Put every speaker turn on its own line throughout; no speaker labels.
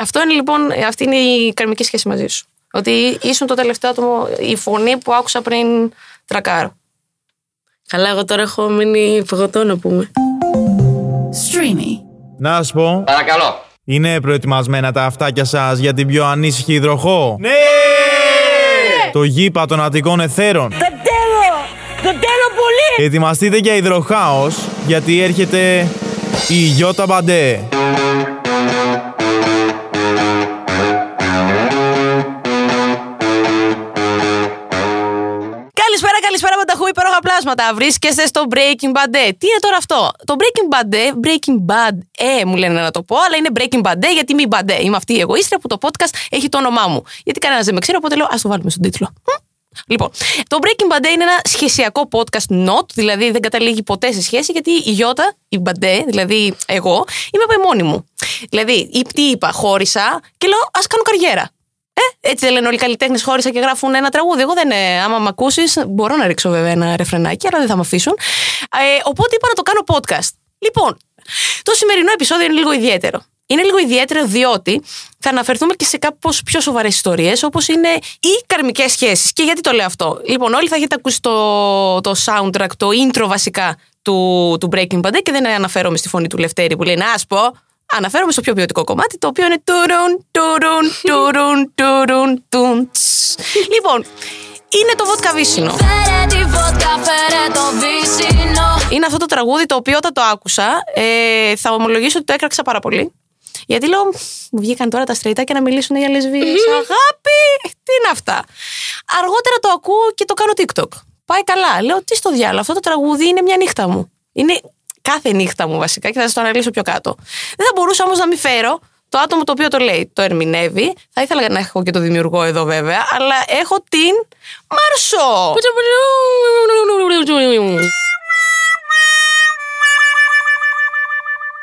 Αυτό είναι λοιπόν, αυτή είναι η καρμική σχέση μαζί σου. Ότι ήσουν το τελευταίο άτομο, η φωνή που άκουσα πριν τρακάρω.
Καλά, εγώ τώρα έχω μείνει φαγωτό να πούμε.
Streamy.
Να σου πω,
Παρακαλώ.
είναι προετοιμασμένα τα αυτάκια σας για την πιο ανήσυχη υδροχό; Ναι! Το γήπα των Αττικών Εθέρων.
Δεν θέλω! Δεν θέλω πολύ!
Ετοιμαστείτε για υδροχάος, γιατί έρχεται η Γιώτα Μπαντέ.
Υπέροχα πλάσματα. Βρίσκεστε στο Breaking Bad. Ε, Τι είναι τώρα αυτό; Το Breaking Bad, ε, Breaking Bad, ε, μου λένε να το πω, αλλά είναι Breaking Bad, ε, γιατί μη Bad. ε. Είμαι αυτή η εγωίστρια που το podcast έχει το όνομά μου. Γιατί κανένας δεν με ξέρει, οπότε λέω, ας το βάλουμε στον τίτλο. Μμ. Λοιπόν, το Breaking Bad είναι ένα σχεσιακό podcast not, δηλαδή δεν καταλήγει ποτέ σε σχέση, γιατί η Γιώτα, η Μπαντέ, δηλαδή εγώ, είμαι από μόνη μου. Δηλαδή, ή- τι είπα, χώρισα και λέω, ας κάνω καριέρα. Ε, έτσι δεν λένε όλοι οι καλλιτέχνες χώρισα και γράφουν ένα τραγούδι. Εγώ δεν. ε, άμα με ακούσεις, μπορώ να ρίξω βέβαια ένα ρεφρενάκι, αλλά δεν θα με αφήσουν. Ε, οπότε είπα να το κάνω podcast. Λοιπόν, το σημερινό επεισόδιο είναι λίγο ιδιαίτερο. Είναι λίγο ιδιαίτερο διότι θα αναφερθούμε και σε κάπως πιο σοβαρές ιστορίες, όπως είναι οι καρμικές σχέσεις. Και γιατί το λέω αυτό; Λοιπόν, όλοι θα έχετε ακούσει το, το soundtrack, το intro βασικά του, του Breaking Bad και δεν αναφέρομαι στη φωνή του Λευτέρη που λέει Να σου πω. Αναφέρομαι στο πιο ποιοτικό κομμάτι, το οποίο είναι τουρουν, τουρουν, τουρουν, τουρουν, τουν, τς. Λοιπόν, είναι το Vodka Vissino.
Φέρε τη βότκα, φέρε το βύσινο
Είναι αυτό το τραγούδι το οποίο όταν το άκουσα, ε, θα ομολογήσω ότι το έκραξα πάρα πολύ. Γιατί λέω, μου βγήκαν τώρα τα στρεϊτάκια να μιλήσουν για λεσβείες. Αγάπη, τι είναι αυτά; Αργότερα το ακούω και το κάνω TikTok. Πάει καλά. Λέω, τι στο διάλογο, αυτό το τραγούδι είναι μια νύχτα μου. Είναι κάθε νύχτα μου βασικά και θα σας το αναλύσω πιο κάτω. Δεν θα μπορούσα όμως να μην φέρω το άτομο το οποίο το λέει, το ερμηνεύει. Θα ήθελα να έχω και το δημιουργό εδώ βέβαια, αλλά έχω την Μαρσό.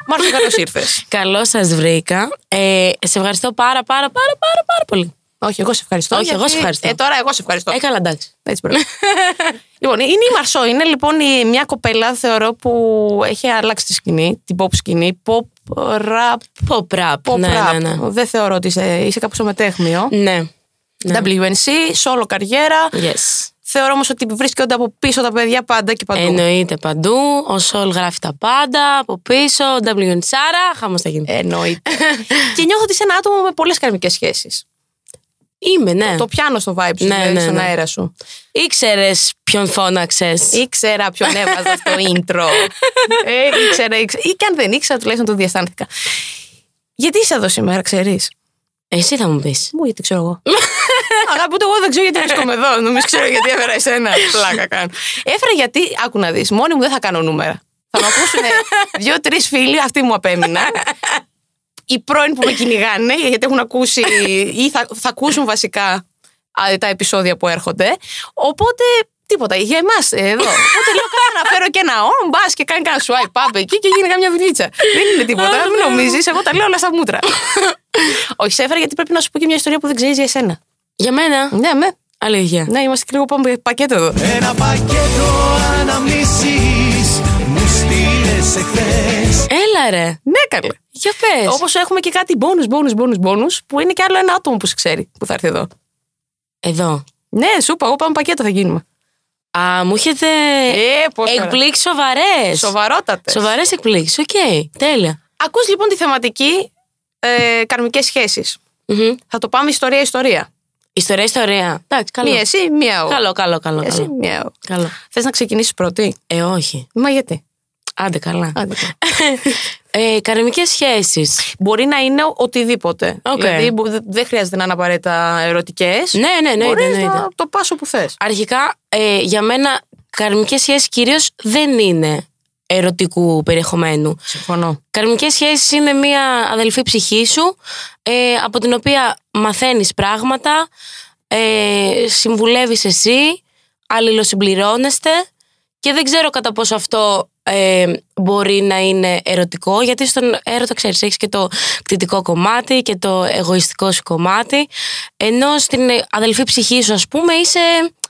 Μάρσο, καλώς ήρθες.
Καλώς σας βρήκα. Ε, σε ευχαριστώ πάρα πάρα πάρα πάρα, πάρα πολύ.
Όχι, εγώ σε ευχαριστώ.
Όχι, εγώ
γιατί-
σε ευχαριστώ.
Ε, τώρα εγώ σε ευχαριστώ.
Ε, καλά, εντάξει.
Έτσι πρέπει. λοιπόν, είναι η Μαρσό. Είναι λοιπόν η, μια κοπέλα, θεωρώ, που έχει αλλάξει τη σκηνή, την pop σκηνή. Pop rap.
Pop rap.
Pop
ναι,
rap.
ναι, ναι.
Δεν θεωρώ ότι είσαι, είσαι κάπου στο μετέχμιο.
Ναι. ναι.
WNC, solo καριέρα.
Yes.
Θεωρώ όμως ότι βρίσκονται από πίσω τα παιδιά πάντα και παντού.
Εννοείται παντού. Ο Σολ γράφει τα πάντα. Από πίσω. WN Σάρα. Χάμο θα γίνει.
Εννοείται. και νιώθω ότι είσαι ένα άτομο με πολλές καρμικές σχέσεις.
Είμαι, ναι.
Το πιάνω στο vibe σου,
Ναι,
δηλαδή,
ναι,
στον
ναι.
αέρα σου.
Ήξερες ποιον φώναξες.
Ήξερα ποιον έβαζα στο intro. ε, ήξερα, ήξερα. Ή και αν δεν ήξερα, τουλάχιστον το διαισθάνθηκα. Γιατί είσαι εδώ σήμερα, ξέρεις;
Εσύ θα μου πεις.
Μου, γιατί ξέρω εγώ. Αγάπη, ούτε εγώ δεν ξέρω γιατί βρίσκομαι εδώ. Νομίζω ξέρω γιατί έφερα εσένα. Πλάκα κάνω. Έφερα γιατί, άκου να δεις, μόνη μου δεν θα κάνω νούμερα. Θα με ακούσουν δύο-τρει φίλοι, αυτοί μου απέμειναν. Οι πρώην που με κυνηγάνε, γιατί έχουν ακούσει ή θα, θα ακούσουν βασικά α, τα επεισόδια που έρχονται. Οπότε τίποτα, για εμάς εδώ. Οπότε λέω κάτι να φέρω και ένα on, μπας και κάνει κανένα swipe up εκεί και γίνει καμιά δουλίτσα. Δεν είναι τίποτα, μην νομίζεις, εγώ τα λέω όλα στα μούτρα. Όχι, σε έφερα γιατί πρέπει να σου πω και μια ιστορία που δεν ξέρεις για εσένα.
Για μένα;
Ναι, με.
Αλήθεια.
Ναι, είμαστε και λίγο πάμε πακέτο εδώ.
Ένα πακέτο αναμνήσεις μου στείλες εχθές
Έλα ρε.
Ναι, καλέ.
Για πες.
Όπως έχουμε και κάτι bonus, bonus, bonus, bonus, που είναι και άλλο ένα άτομο που σε ξέρει που θα έρθει εδώ.
Εδώ.
Ναι, σου είπα, εγώ πάμε πακέτο θα γίνουμε.
Α, μου έχετε
Ε, πώς τώρα.
εκπλήξεις σοβαρές.
Σοβαρότατες.
Σοβαρές εκπλήξεις. Οκ. Τέλεια.
Ακούς λοιπόν τη θεματική ε, καρμικές σχέσεις.
Μμμ.
Θα το πάμε ιστορία-ιστορία.
Ιστορία, ιστορία. Εντάξει, καλό.
Μία εσύ, μία εγώ.
Καλό, καλό, καλό.
Εσύ,
καλό.
μία εγώ.
καλό.
Θες να ξεκινήσεις πρώτη;
Ε, όχι.
Μα γιατί;
Άντε καλά.
Άντε, καλά.
Ε, Καρμικές σχέσεις.
Μπορεί να είναι οτιδήποτε.
Οκ.
Δηλαδή μπο- δε- δεν χρειάζεται να είναι απαραίτητα ερωτικές.
Ναι, ναι, ναι.
Μπορείς
εννοείται.
να το πας όπου θες.
Αρχικά, ε, για μένα, καρμικές σχέσεις κυρίως δεν είναι ερωτικού περιεχομένου.
Συμφωνώ.
Καρμικές σχέσεις είναι μια αδελφή ψυχή σου ε, από την οποία μαθαίνεις πράγματα, ε, συμβουλεύεις εσύ, αλληλοσυμπληρώνεστε και δεν ξέρω κατά πόσο αυτό ε, μπορεί να είναι ερωτικό γιατί στον έρωτα ξέρεις έχεις και το κτητικό κομμάτι και το εγωιστικό σου κομμάτι ενώ στην αδελφή ψυχή σου ας πούμε είσαι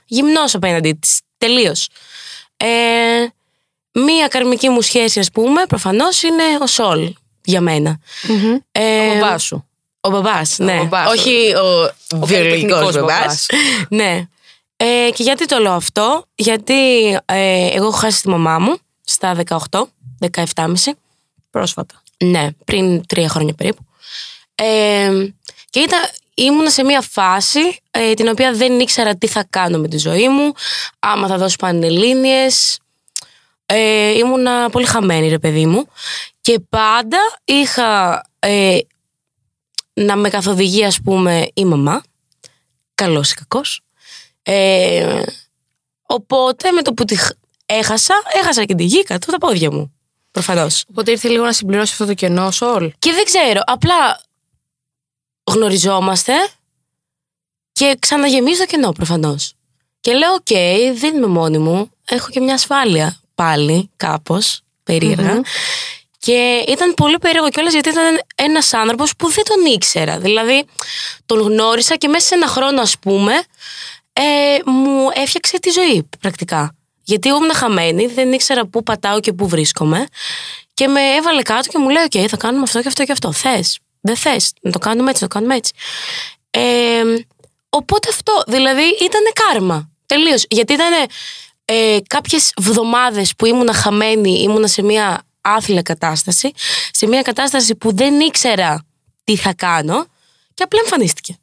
γυμνός απέναντι της τελείως. Ε, μία καρμική μου σχέση ας πούμε προφανώς είναι ο Σολ για μένα.
Ο
Ε,
μπαμπάς σου.
Ο μπαμπάς, ναι.
μπαμπάς, ο-
Όχι ο, βιολογικός
καλλιτεχνικός
μπαμπάς.
μπαμπάς.
ναι. Ε, και γιατί το λέω αυτό, Γιατί ε, εγώ έχω χάσει τη μαμά μου στα 18, 17,5.
Πρόσφατα.
Ναι, πριν τρία χρόνια περίπου. Ε, και ήταν, ήμουνα σε μια φάση ε, την οποία δεν ήξερα τι θα κάνω με τη ζωή μου, άμα θα δώσω πανελλήνιες. Ε, ήμουνα πολύ χαμένη ρε παιδί μου και πάντα είχα ε, να με καθοδηγεί ας πούμε η μαμά, καλός ή κακός. Ε, οπότε με το που τη χ- έχασα, έχασα και τη γη κάτω από τα πόδια μου. Προφανώς.
Οπότε ήρθε λίγο να συμπληρώσει αυτό το κενό, Σολ.
Και δεν ξέρω, απλά γνωριζόμαστε και ξαναγεμίζω το κενό προφανώς. Και λέω, οκ, δεν είμαι μόνη μου. Έχω και μια ασφάλεια πάλι, κάπως περίεργα. Και ήταν πολύ περίεργο κιόλας γιατί ήταν ένας άνθρωπος που δεν τον ήξερα. Δηλαδή, τον γνώρισα και μέσα σε ένα χρόνο, ας πούμε, ε, μου έφτιαξε τη ζωή πρακτικά. Γιατί εγώ ήμουν χαμένη, δεν ήξερα πού πατάω και πού βρίσκομαι. Και με έβαλε κάτω και μου λέει: Οκ, θα κάνουμε αυτό και αυτό και αυτό. Θες, δεν θες, να το κάνουμε έτσι, να το κάνουμε έτσι. Ε, οπότε αυτό, δηλαδή ήταν κάρμα. Τελείως. Γιατί ήταν ε, κάποιες εβδομάδε που ήμουνα χαμένη, ήμουνα σε μια άθλια κατάσταση, σε μια κατάσταση που δεν ήξερα τι θα κάνω και απλά εμφανίστηκε.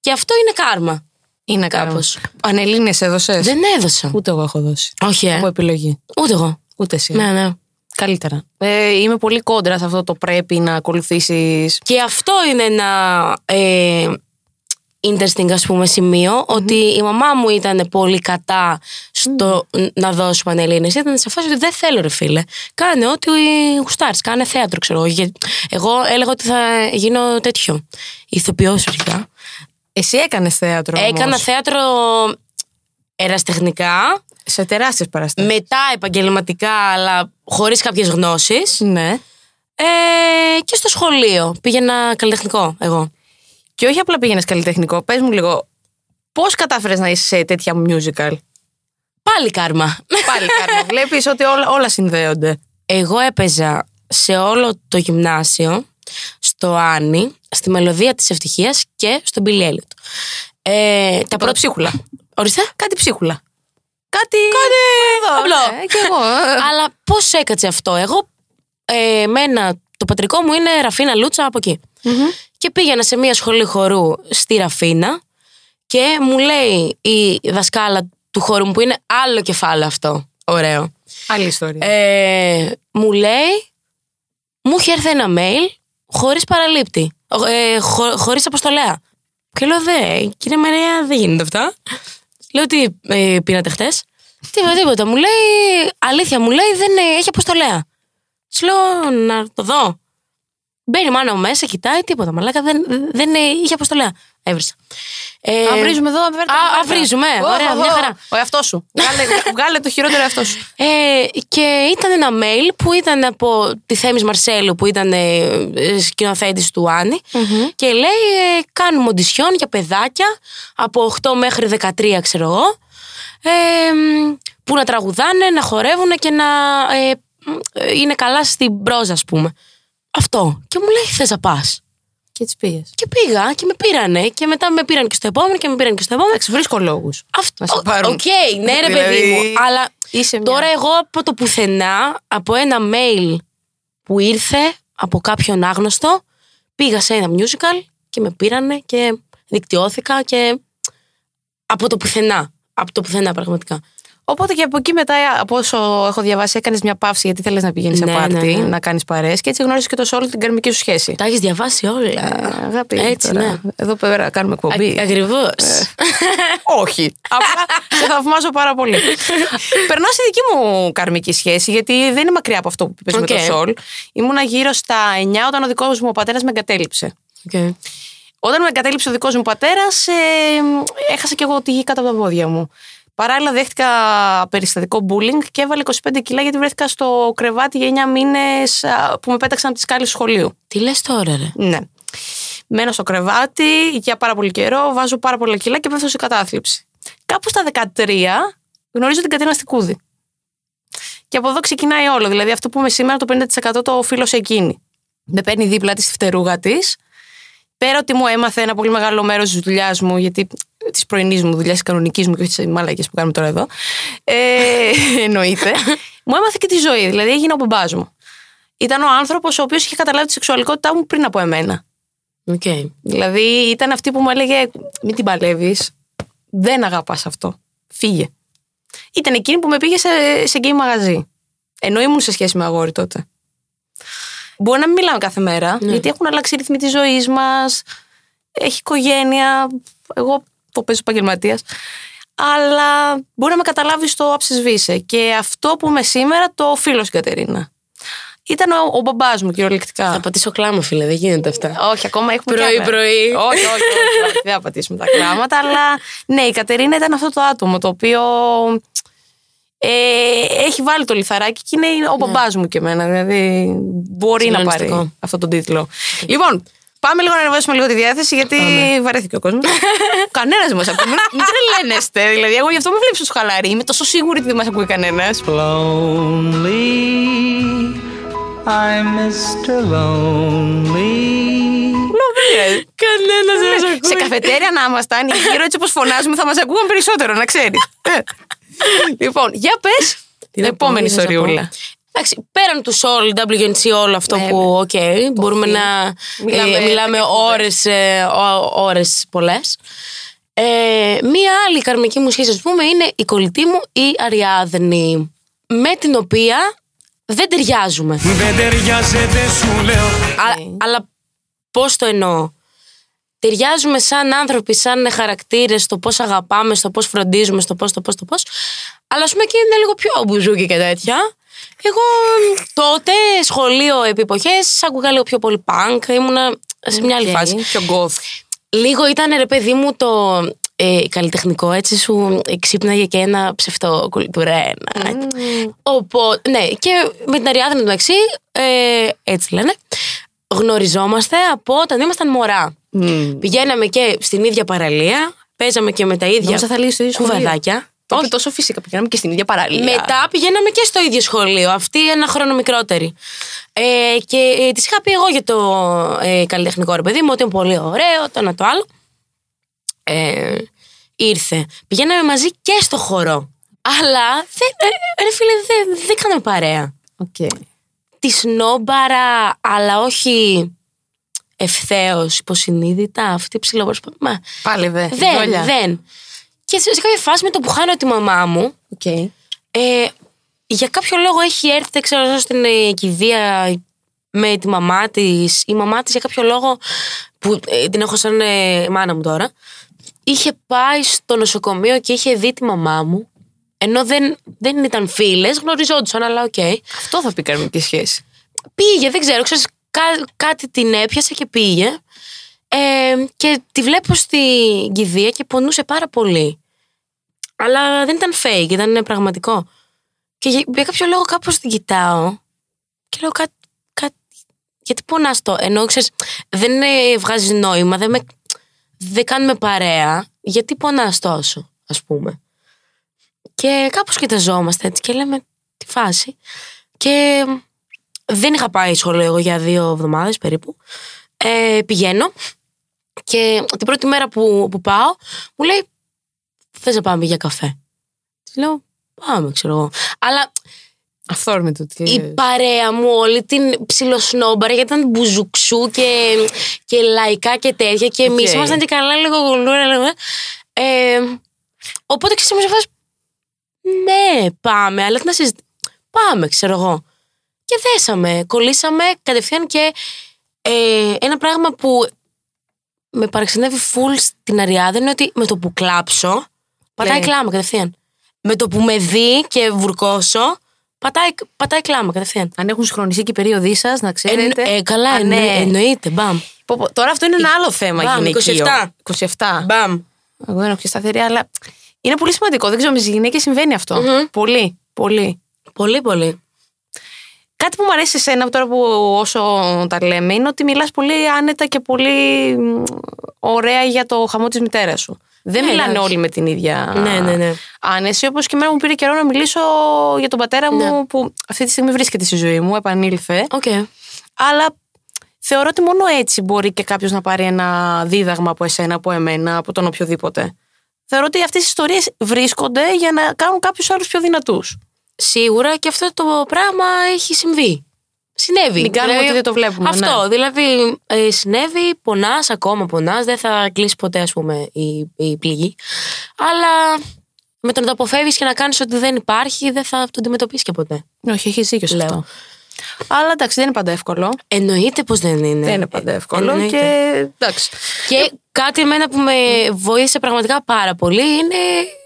Και αυτό είναι κάρμα.
Είναι
Κάπως.
κάπως. Πανελίνε έδωσες;
Δεν έδωσα.
Ούτε εγώ έχω δώσει.
Όχι, ε.
Από επιλογή.
Ούτε εγώ.
Ούτε εσύ.
Ναι, ναι.
Καλύτερα. Ε, είμαι πολύ κόντρα σε αυτό το πρέπει να ακολουθήσεις.
Και αυτό είναι ένα ε, interesting ας πούμε σημείο ότι η μαμά μου ήταν πολύ κατά στο να δώσω πανελλήνες ήταν σε φάση ότι δεν θέλω ρε φίλε κάνε ό,τι γουστάρεις κάνε θέατρο ξέρω εγώ Γε- εγώ έλεγα ότι θα γίνω τέτοιο ηθοποιός αρχικά
Εσύ έκανες θέατρο. όμως.
έκανα θέατρο εραστεχνικά
Σε τεράστιες παραστάσεις.
μετά επαγγελματικά αλλά χωρίς κάποιες γνώσεις
Ναι.
ε, και στο σχολείο πήγαινα καλλιτεχνικό εγώ
Και όχι απλά πήγαινες καλλιτεχνικό. Πες μου λίγο, πώς κατάφερες να είσαι σε τέτοια musical;
πάλι κάρμα
Πάλι κάρμα. Βλέπεις ότι όλα, όλα συνδέονται.
Εγώ έπαιζα σε όλο το γυμνάσιο, στο Άννη, στη Μελωδία της Ευτυχίας και στον Billy Elliot. Ε, τα
Πρώτα
πρώτα...
ψίχουλα.
Ορίστε.
Κάτι ψίχουλα. Κάτι.
Κάτι
Εδώ,
απλό.
ναι, και εγώ.
Αλλά πώς έκατσε αυτό. Εγώ, ε, μένα, το πατρικό μου είναι Ραφίνα Λούτσα από εκεί. Και πήγαινα σε μια σχολή χορού στη Ραφίνα και μου λέει η δασκάλα του χώρου μου που είναι άλλο κεφάλαιο αυτό. Ωραίο.
Άλλη ιστορία.
Ε, μου λέει, μου είχε έρθει ένα mail χωρίς παραλήπτη, ε, χω, χωρίς αποστολέα. Και λέω, δε, κύριε Μαρία, δεν γίνεται αυτά. λέω, τι ε, πήρατε χτες; Τίποτα, τίποτα. Μου λέει, αλήθεια, μου λέει, δεν ε, έχει αποστολέα. Της λέω, να το δω. Μπαίνει η μάνα μου μέσα, κοιτάει, τίποτα. Μαλάκα δεν, δεν ε, είχε αποστολέα. Έβρισα. Ε,
Α, βρίζουμε εδώ, βέβαια.
α, α, βρίζουμε, ωραία, μια χαρά.
Ο εαυτός σου. Βγάλε, βγάλε το χειρότερο εαυτό σου.
Ε, και ήταν ένα mail που ήταν από τη Θέμης Μαρσέλου που ήταν ε, ε, σκηνοθέτης του αννη και λέει ε, κάνουμε οντισιόν για παιδάκια από 8 μέχρι 13 ξέρω εγώ ε, μ, που να τραγουδάνε, να χορεύουν και να ε, μ, ε, είναι καλά στην πρόζα ας πούμε. Αυτό. Και μου λέει θες να πας.
Και τις πήγες.
Και πήγα και με πήρανε και μετά με πήραν και στο επόμενο και με πήραν και στο επόμενο.
Εντάξει, βρίσκω λόγους.
Αυτό.
Να σε
Οκ,
πάρουν.
ναι, ρε
Δηλαδή,
παιδί μου. Αλλά
είσαι μια-
τώρα εγώ από το πουθενά, από ένα mail που ήρθε από κάποιον άγνωστο, πήγα σε ένα musical και με πήρανε και δικτυώθηκα και από το πουθενά. Από το πουθενά πραγματικά.
Οπότε και από εκεί μετά, από όσο έχω διαβάσει, έκανες μια παύση γιατί θέλεις να πηγαίνεις σε
Ναι,
πάρτι,
ναι, ναι.
να κάνεις παρέ και έτσι γνώρισες και το όλη την καρμική σου σχέση.
Τα έχεις διαβάσει όλα.
Ε, Αγάπη,
Έτσι,
τώρα,
ναι.
Εδώ πέρα κάνουμε εκπομπή.
Ακριβώς.
Ε. Όχι. Απλά σε θαυμάζω πάρα πολύ. Περνάω στη δική μου καρμική σχέση, γιατί δεν είναι μακριά από αυτό που είπες με
Οκ.
το Σολ. Ήμουνα γύρω στα 9 όταν ο δικός μου πατέρας με εγκατέλειψε. Όταν με εγκατέλειψε ο δικός μου πατέρας, έχασα κι εγώ τη γη κάτω από τα πόδια μου. Παράλληλα, δέχτηκα περιστατικό bullying και έβαλα 25 κιλά γιατί βρέθηκα στο κρεβάτι για 9 μήνες που με πέταξαν από τις σκάλες του σχολείου.
Τι λες τώρα, ρε;
Ναι. Μένω στο κρεβάτι για πάρα πολύ καιρό, βάζω πάρα πολλά κιλά και πέφτω σε κατάθλιψη. Κάπου στα 13 γνωρίζω την Κατρίνα Στικούδη. Και από εδώ ξεκινάει όλο. Δηλαδή, αυτό που είμαι σήμερα, το 50% το οφείλω σε εκείνη. Με παίρνει δίπλα της στη φτερούγα της πέρα ότι μου έμαθε ένα πολύ μεγάλο μέρος της δουλειάς μου, γιατί της πρωινής μου δουλειάς, της κανονικής μου και όχι της μαλακής που κάνουμε τώρα εδώ. Ε, εννοείται. μου έμαθε και τη ζωή. Δηλαδή έγινε ο μπαμπάς μου. Ήταν ο άνθρωπος ο οποίος είχε καταλάβει τη σεξουαλικότητά μου πριν από εμένα.
Οκ.
Δηλαδή ήταν αυτή που μου έλεγε: Μην την παλεύεις. Δεν αγαπάς αυτό. Φύγε. Ήταν εκείνη που με πήγε σε, σε γκέι μαγαζί. Ενώ ήμουν σε σχέση με αγόρι τότε. Μπορεί να μην μιλάμε κάθε μέρα, γιατί έχουν αλλάξει οι ρυθμοί της ζωής μας. Έχει οικογένεια. Εγώ το παίζω επαγγελματίας. Αλλά μπορεί να με καταλάβεις στο άψε Και αυτό που είμαι σήμερα το οφείλω στην Κατερίνα. Ήταν ο, ο μπαμπάς μου κυριολεκτικά.
Θα πατήσω κλάμα, φίλε, δεν γίνεται αυτά.
Όχι, ακόμα έχουμε κι
Πρωί,
άλλα.
πρωί.
Όχι, όχι, όχι, όχι, δεν θα πατήσουμε τα κλάματα. αλλά ναι, η Κατερίνα ήταν αυτό το άτομο το οποίο ε, έχει βάλει το λιθαράκι και είναι ο μπαμπάς μου και εμένα. Δηλαδή μπορεί να
Συγκλονιστικό.
πάρει αυτό τον τίτλο. Λοιπόν, πάμε λίγο να ανεβάσουμε λίγο τη διάθεση γιατί βαρέθηκε ο κόσμος. κανένας δεν μας ακούει. Μην μην τρελαίνεστε. Δηλαδή, εγώ γι' αυτό με βλέπεις τόσο χαλαρή. Είμαι τόσο σίγουρη ότι δεν μας ακούει κανένας.
Lonely, I'm Mr. Lonely.
Κανένας δεν μας
Σε καφετέρια να ήμασταν, γύρω έτσι όπως φωνάζουμε, θα μας ακούγαν περισσότερο, να ξέρεις. λοιπόν, για πες την
να πω,
επόμενη
τι να πω.
ιστοριούλα.
Εντάξει, πέραν του Soul, WNC, όλο αυτό
Ναι,
που, οκ, μπορούμε
Κοφή.
να
Μιλάμε
ε, μιλάμε
εκπομπές.
ώρες, ε, ώ- ώρες πολλές. Ε, μία άλλη καρμική μου σχέση, ας πούμε, είναι η κολλητή μου η Αριάδνη, με την οποία δεν ταιριάζουμε.
Δεν ταιριάζετε σου λέω
Α- αλλά πώς το εννοώ; Ταιριάζουμε σαν άνθρωποι, σαν χαρακτήρες, στο πώς αγαπάμε, στο πώς φροντίζουμε, στο πώς, στο πώς, στο πώς. Αλλά ας πούμε και είναι λίγο πιο μπουζούκι και τέτοια. Εγώ μ, τότε, σχολείο επί εποχές, άκουγα λίγο πιο πολύ punk, ήμουνα σε μια άλλη
Οκ,
φάση.
Πιο goth.
Λίγο ήταν ρε παιδί μου το ε, καλλιτεχνικό, έτσι σου ξύπναγε και ένα ψευτοκουλτουρένα. Οπότε, ναι, και με την Αριάδνη μεταξύ, ε, έτσι λένε, γνωριζόμαστε από όταν ήμασταν μωρά. Πηγαίναμε και στην ίδια παραλία, παίζαμε και με τα ίδια
Νόμιζα θα λέει στο ίδιο σχολείο.
κουβαδάκια.
Το είπε τόσο φυσικά. Πηγαίναμε και στην ίδια παραλία.
Μετά πηγαίναμε και στο ίδιο σχολείο. Αυτή ένα χρόνο μικρότερη. Ε, και ε, της είχα πει εγώ για το ε, καλλιτεχνικό ρε παιδί μου, ότι είναι πολύ ωραίο, το ένα το άλλο. Ε, ήρθε. Πηγαίναμε μαζί και στο χορό. Αλλά δεν, ε, ρε φίλε, δεν, δεν κάναμε παρέα.
Οκ.
Τη σνόμπαρα, αλλά όχι ευθέως, υποσυνείδητα, αυτή η ψιλοπροσπάθεια. Μα,
Πάλι δε.
δεν,
Δόλια.
δεν. Και σε, σε κάποια φάση με το που χάνω τη μαμά μου,
Οκ.
ε, για κάποιο λόγο έχει έρθει, δεν ξέρω, στην ε, κηδεία με τη μαμά της. Η μαμά της για κάποιο λόγο που ε, την έχω σαν ε, μάνα μου τώρα. Είχε πάει στο νοσοκομείο και είχε δει τη μαμά μου. Ενώ δεν, δεν ήταν φίλες, γνωριζόντουσαν, αλλά οκ.
Αυτό θα πει καρμική σχέση.
Πήγε, δεν ξέρω, ξέρεις, κά- κάτι την έπιασε και πήγε. Ε, και τη βλέπω στην κηδεία και πονούσε πάρα πολύ. Αλλά δεν ήταν fake, ήταν πραγματικό. Και για, για κάποιο λόγο κάπως την κοιτάω και λέω κάτι, κάτι γιατί πονάς το, ενώ ξέρεις, δεν ε, βγάζεις νόημα, δεν, με, δεν κάνουμε παρέα, γιατί πονάς τόσο, ας πούμε. Και κάπως κοιταζόμαστε έτσι και λέμε τη φάση. Και δεν είχα πάει σχολείο εγώ για δύο εβδομάδες περίπου. Ε, πηγαίνω και την πρώτη μέρα που, που πάω μου λέει θες να πάμε για καφέ. Της λέω πάμε ξέρω εγώ. Αλλά
Αυθόρμητο τι
η
λες.
παρέα μου όλη την ψιλοσνόμπαρα γιατί ήταν μπουζουξού και, και λαϊκά και τέτοια και εμείς
Οκ.
ήμασταν και καλά λίγο κουλτούρα. λίγο, Ε, οπότε ξέρεις μου σε φάση, ναι πάμε αλλά τι να συζητήσουμε. Πάμε ξέρω εγώ. Και δέσαμε, κολλήσαμε κατευθείαν και ε, ένα πράγμα που με παραξενεύει full στην Αριάδα είναι ότι με το που κλάψω πατάει
Λέει.
κλάμα κατευθείαν. Με το που με δει και βουρκώσω πατάει, πατάει κλάμα κατευθείαν.
Αν έχουν συγχρονιστεί και οι περίοδοι σας, να ξέρετε.
Εν- ε, καλά,
Α,
εννο-
ναι.
εννοείται. Μπαμ.
Πω, πω, Τώρα αυτό είναι ένα άλλο θέμα
Μπαμ,
γυναικείο.
27.
27.
Μπαμ.
Εγώ δεν έχω πιο σταθερή, αλλά είναι πολύ σημαντικό. Δεν ξέρω, με τις γυναίκες συμβαίνει αυτό. Πολύ, πολύ.
Πολύ, πολύ.
Κάτι που μου αρέσει σε εσένα τώρα που όσο τα λέμε είναι ότι μιλάς πολύ άνετα και πολύ μ, ωραία για το χαμό της μητέρας σου. Δεν
Ναι,
μιλάνε
εντάξει.
όλοι με την ίδια
Ναι, ναι, ναι.
άνεση. Όπως και εμένα μου πήρε καιρό να μιλήσω για τον πατέρα μου
Ναι.
που αυτή τη στιγμή βρίσκεται στη ζωή μου, επανήλθε.
Οκ.
Αλλά θεωρώ ότι μόνο έτσι μπορεί και κάποιος να πάρει ένα δίδαγμα από εσένα, από εμένα, από τον οποιοδήποτε. Θεωρώ ότι αυτές οι ιστορίες βρίσκονται για να κάνουν κάποιους άλλους πιο δυνατούς.
Σίγουρα και αυτό το πράγμα έχει συμβεί. Συνέβη.
Μην κάνουμε ότι δεν το βλέπουμε,
Αυτό.
ναι.
Δηλαδή, ε, συνέβη, πονάς, ακόμα πονάς. Δεν θα κλείσει ποτέ, ας πούμε, η, η πληγή. Αλλά με το να το αποφεύγεις και να κάνεις ότι δεν υπάρχει, δεν θα το αντιμετωπίσεις και ποτέ.
Όχι, έχεις δίκιο σε
Λέω.
αυτό. Αλλά εντάξει, δεν είναι πάντα εύκολο.
Εννοείται πως δεν είναι.
Δεν είναι πάντα εύκολο.
Εννοείται.
Και εντάξει.
Και κάτι εμένα που με βοήθησε πραγματικά πάρα πολύ είναι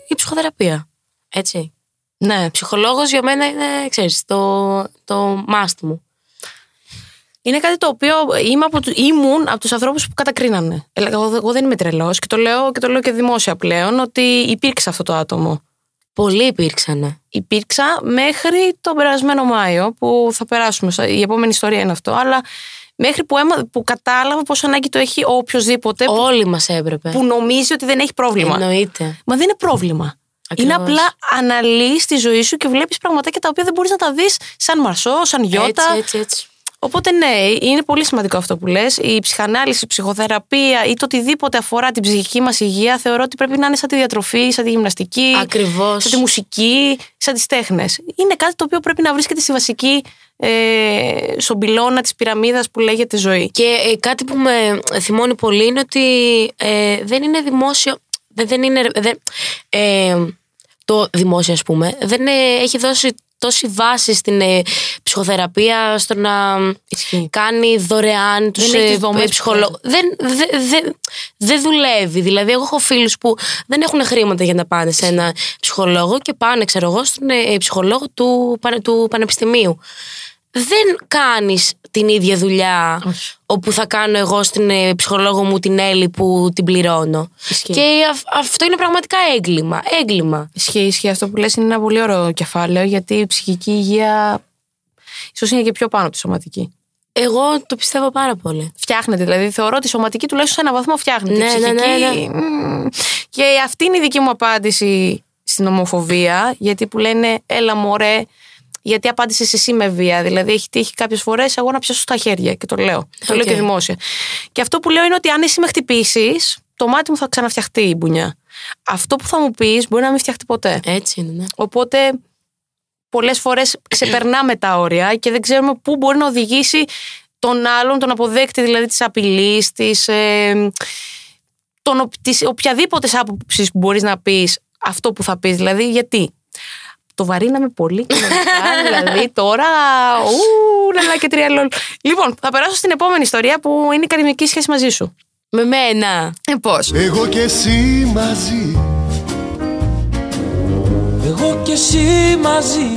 η ψυχοθεραπεία. Έτσι.
Ναι.
Ψυχολόγος για μένα είναι, ξέρεις, το, το must μου.
Είναι κάτι το οποίο είμαι από του, ήμουν από τους ανθρώπους που κατακρίνανε. Έλεγα, εγώ, εγώ δεν είμαι τρελός και το λέω και το λέω και δημόσια πλέον ότι υπήρξε αυτό το άτομο.
Πολλοί υπήρξανε.
Υπήρξα μέχρι τον περασμένο Μάιο που θα περάσουμε. στα- Η επόμενη ιστορία είναι αυτό. Αλλά μέχρι που, αίμα, που κατάλαβα πόσο ανάγκη το έχει ο οποιοδήποτε που,
Όλοι μας έπρεπε.
που νομίζει ότι δεν έχει πρόβλημα.
Εννοείται.
Μα δεν είναι πρόβλημα.
Ακριβώς.
Είναι απλά αναλύεις τη ζωή σου και βλέπεις πραγματάκια τα οποία δεν μπορείς να τα δεις σαν Μαρσό, σαν Γιώτα.
Έτσι, έτσι, έτσι.
Οπότε ναι, είναι πολύ σημαντικό αυτό που λες. Η ψυχανάλυση, η ψυχοθεραπεία ή το οτιδήποτε αφορά την ψυχική μας υγεία θεωρώ ότι πρέπει να είναι σαν τη διατροφή, σαν τη γυμναστική,
Ακριβώς.
σαν τη μουσική, σαν τις τέχνες. Είναι κάτι το οποίο πρέπει να βρίσκεται στη βασική, ε, στον πυλώνα της πυραμίδας που λέγεται ζωή.
Και ε, κάτι που με θυμώνει πολύ είναι ότι ε, δεν είναι δημόσιο. Δεν, δεν είναι. Δεν, ε, το δημόσιο, ας πούμε, δεν ε, έχει δώσει τόση βάση στην ε, ψυχοθεραπεία στο να
Ισχύει.
κάνει δωρεάν τους
Δεν έχει τις
ε,
δομές
ε,
που
ψυχολόγους. Δεν, δεν, δεν, δεν δουλεύει. Δηλαδή, εγώ έχω φίλους που δεν έχουν χρήματα για να πάνε σε ένα ψυχολόγο και πάνε, ξέρω εγώ, στον ε, ψυχολόγο του, πανε- του πανεπιστημίου. Δεν κάνεις την ίδια δουλειά
Όχι.
όπου θα κάνω εγώ στην ε, ψυχολόγο μου την Έλλη που την πληρώνω.
Ισχύει.
Και αυ- αυτό είναι πραγματικά έγκλημα. Έγκλημα.
Ισχύει, ισχύει. Αυτό που λες είναι ένα πολύ ωραίο κεφάλαιο γιατί η ψυχική υγεία ίσως είναι και πιο πάνω από τη σωματική.
Εγώ το πιστεύω πάρα πολύ.
Φτιάχνεται. Δηλαδή, θεωρώ ότι η σωματική τουλάχιστον σε ένα βαθμό φτιάχνεται.
Ναι,
η
ναι,
ψυχική.
ναι,
μμμ. Και αυτή είναι η δική μου απάντηση στην ομοφοβία. Γιατί που λένε, έλα μωρέ, γιατί απάντησες εσύ με βία. Δηλαδή, έχει τύχει κάποιες φορές εγώ να πιάσω στα χέρια και το λέω. Το λέω
Οκ.
και δημόσια. Και αυτό που λέω είναι ότι αν εσύ με χτυπήσεις, το μάτι μου θα ξαναφτιαχτεί η μπουνιά. Αυτό που θα μου πεις μπορεί να μην φτιαχτεί ποτέ.
Έτσι είναι, ναι.
Οπότε πολλές φορές ξεπερνάμε τα όρια και δεν ξέρουμε πού μπορεί να οδηγήσει τον άλλον, τον αποδέκτη δηλαδή της απειλής, της, ε, τον, ο- της οποιαδήποτε άποψης που μπορείς να πεις αυτό που θα πεις. Δηλαδή γιατί; Το βαρύναμε πολύ κοινωνικά, δηλαδή τώρα. Ου, λαλά και τρία λόλ. Λοιπόν, θα περάσω στην επόμενη ιστορία που είναι η καρδιμική σχέση μαζί σου.
Με μένα.
Ε, πώς;
Εγώ και εσύ μαζί
Εγώ και εσύ μαζί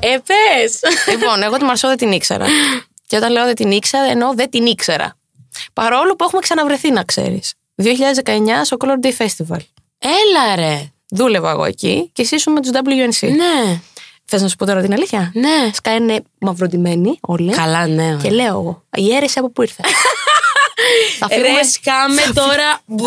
Ε, πες.
Λοιπόν, εγώ τη Μαρσό δεν την ήξερα. Και όταν λέω δεν την ήξερα, εννοώ δεν την ήξερα. Παρόλο που έχουμε ξαναβρεθεί, να ξέρεις. 2019 στο Color Day Festival.
Έλα ρε.
Δούλευα εγώ εκεί και εσύ ήσουν με του WNC.
Ναι.
Θες να σου πω τώρα την αλήθεια;
Ναι.
Σκάνε μαυροντημένοι όλοι.
Καλά, ναι.
Και λέω εγώ, η αίρεση από πού ήρθε; θα φύγουμε.
Ρε, σκάμε τώρα. Μπου,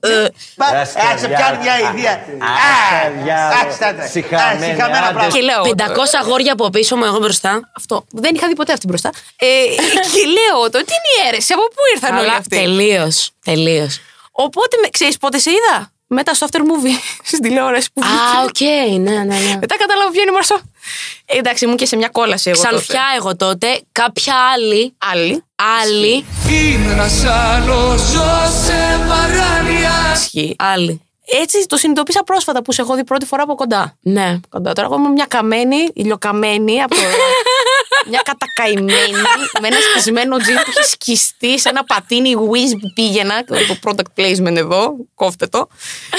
ε, ε.
Ε, σε πιάνει μια ιδέα. Α, άξτε τα.
Συχαμένη,
Α, Συχαμένα
άντε.
πράγματα.
Και λέω.
500 αγόρια από πίσω μου, εγώ μπροστά.
Αυτό. Δεν είχα δει ποτέ αυτή μπροστά. Ε, και λέω το, τι είναι η αίρεση, από πού ήρθαν όλοι αυτοί;
τελείως. Τελείως.
Οπότε, ξέρεις πότε σε είδα; Μετά στο after movie στην τηλεόραση που
Α, οκ, ναι, ναι, ναι.
Μετά κατάλαβα ποια είναι η Marseaux. Ε, εντάξει, ήμουν και σε μια κόλαση εγώ. τότε.
Ξανθιά εγώ τότε, κάποια άλλη,
Άλλη.
άλλη,
Είναι ένας άλλος ζω σε παράλια
Ισχύει.
άλλη.
Έτσι το συνειδητοποίησα πρόσφατα που σε έχω δει πρώτη φορά από κοντά.
Ναι.
Κοντά. Τώρα εγώ είμαι μια καμένη, ηλιοκαμένη από το. μια κατακαημένη με ένα σκισμένο τζιν που έχει σκιστεί σε ένα πατίνι whiz που πήγαινα. Το product placement εδώ, κόφτε το.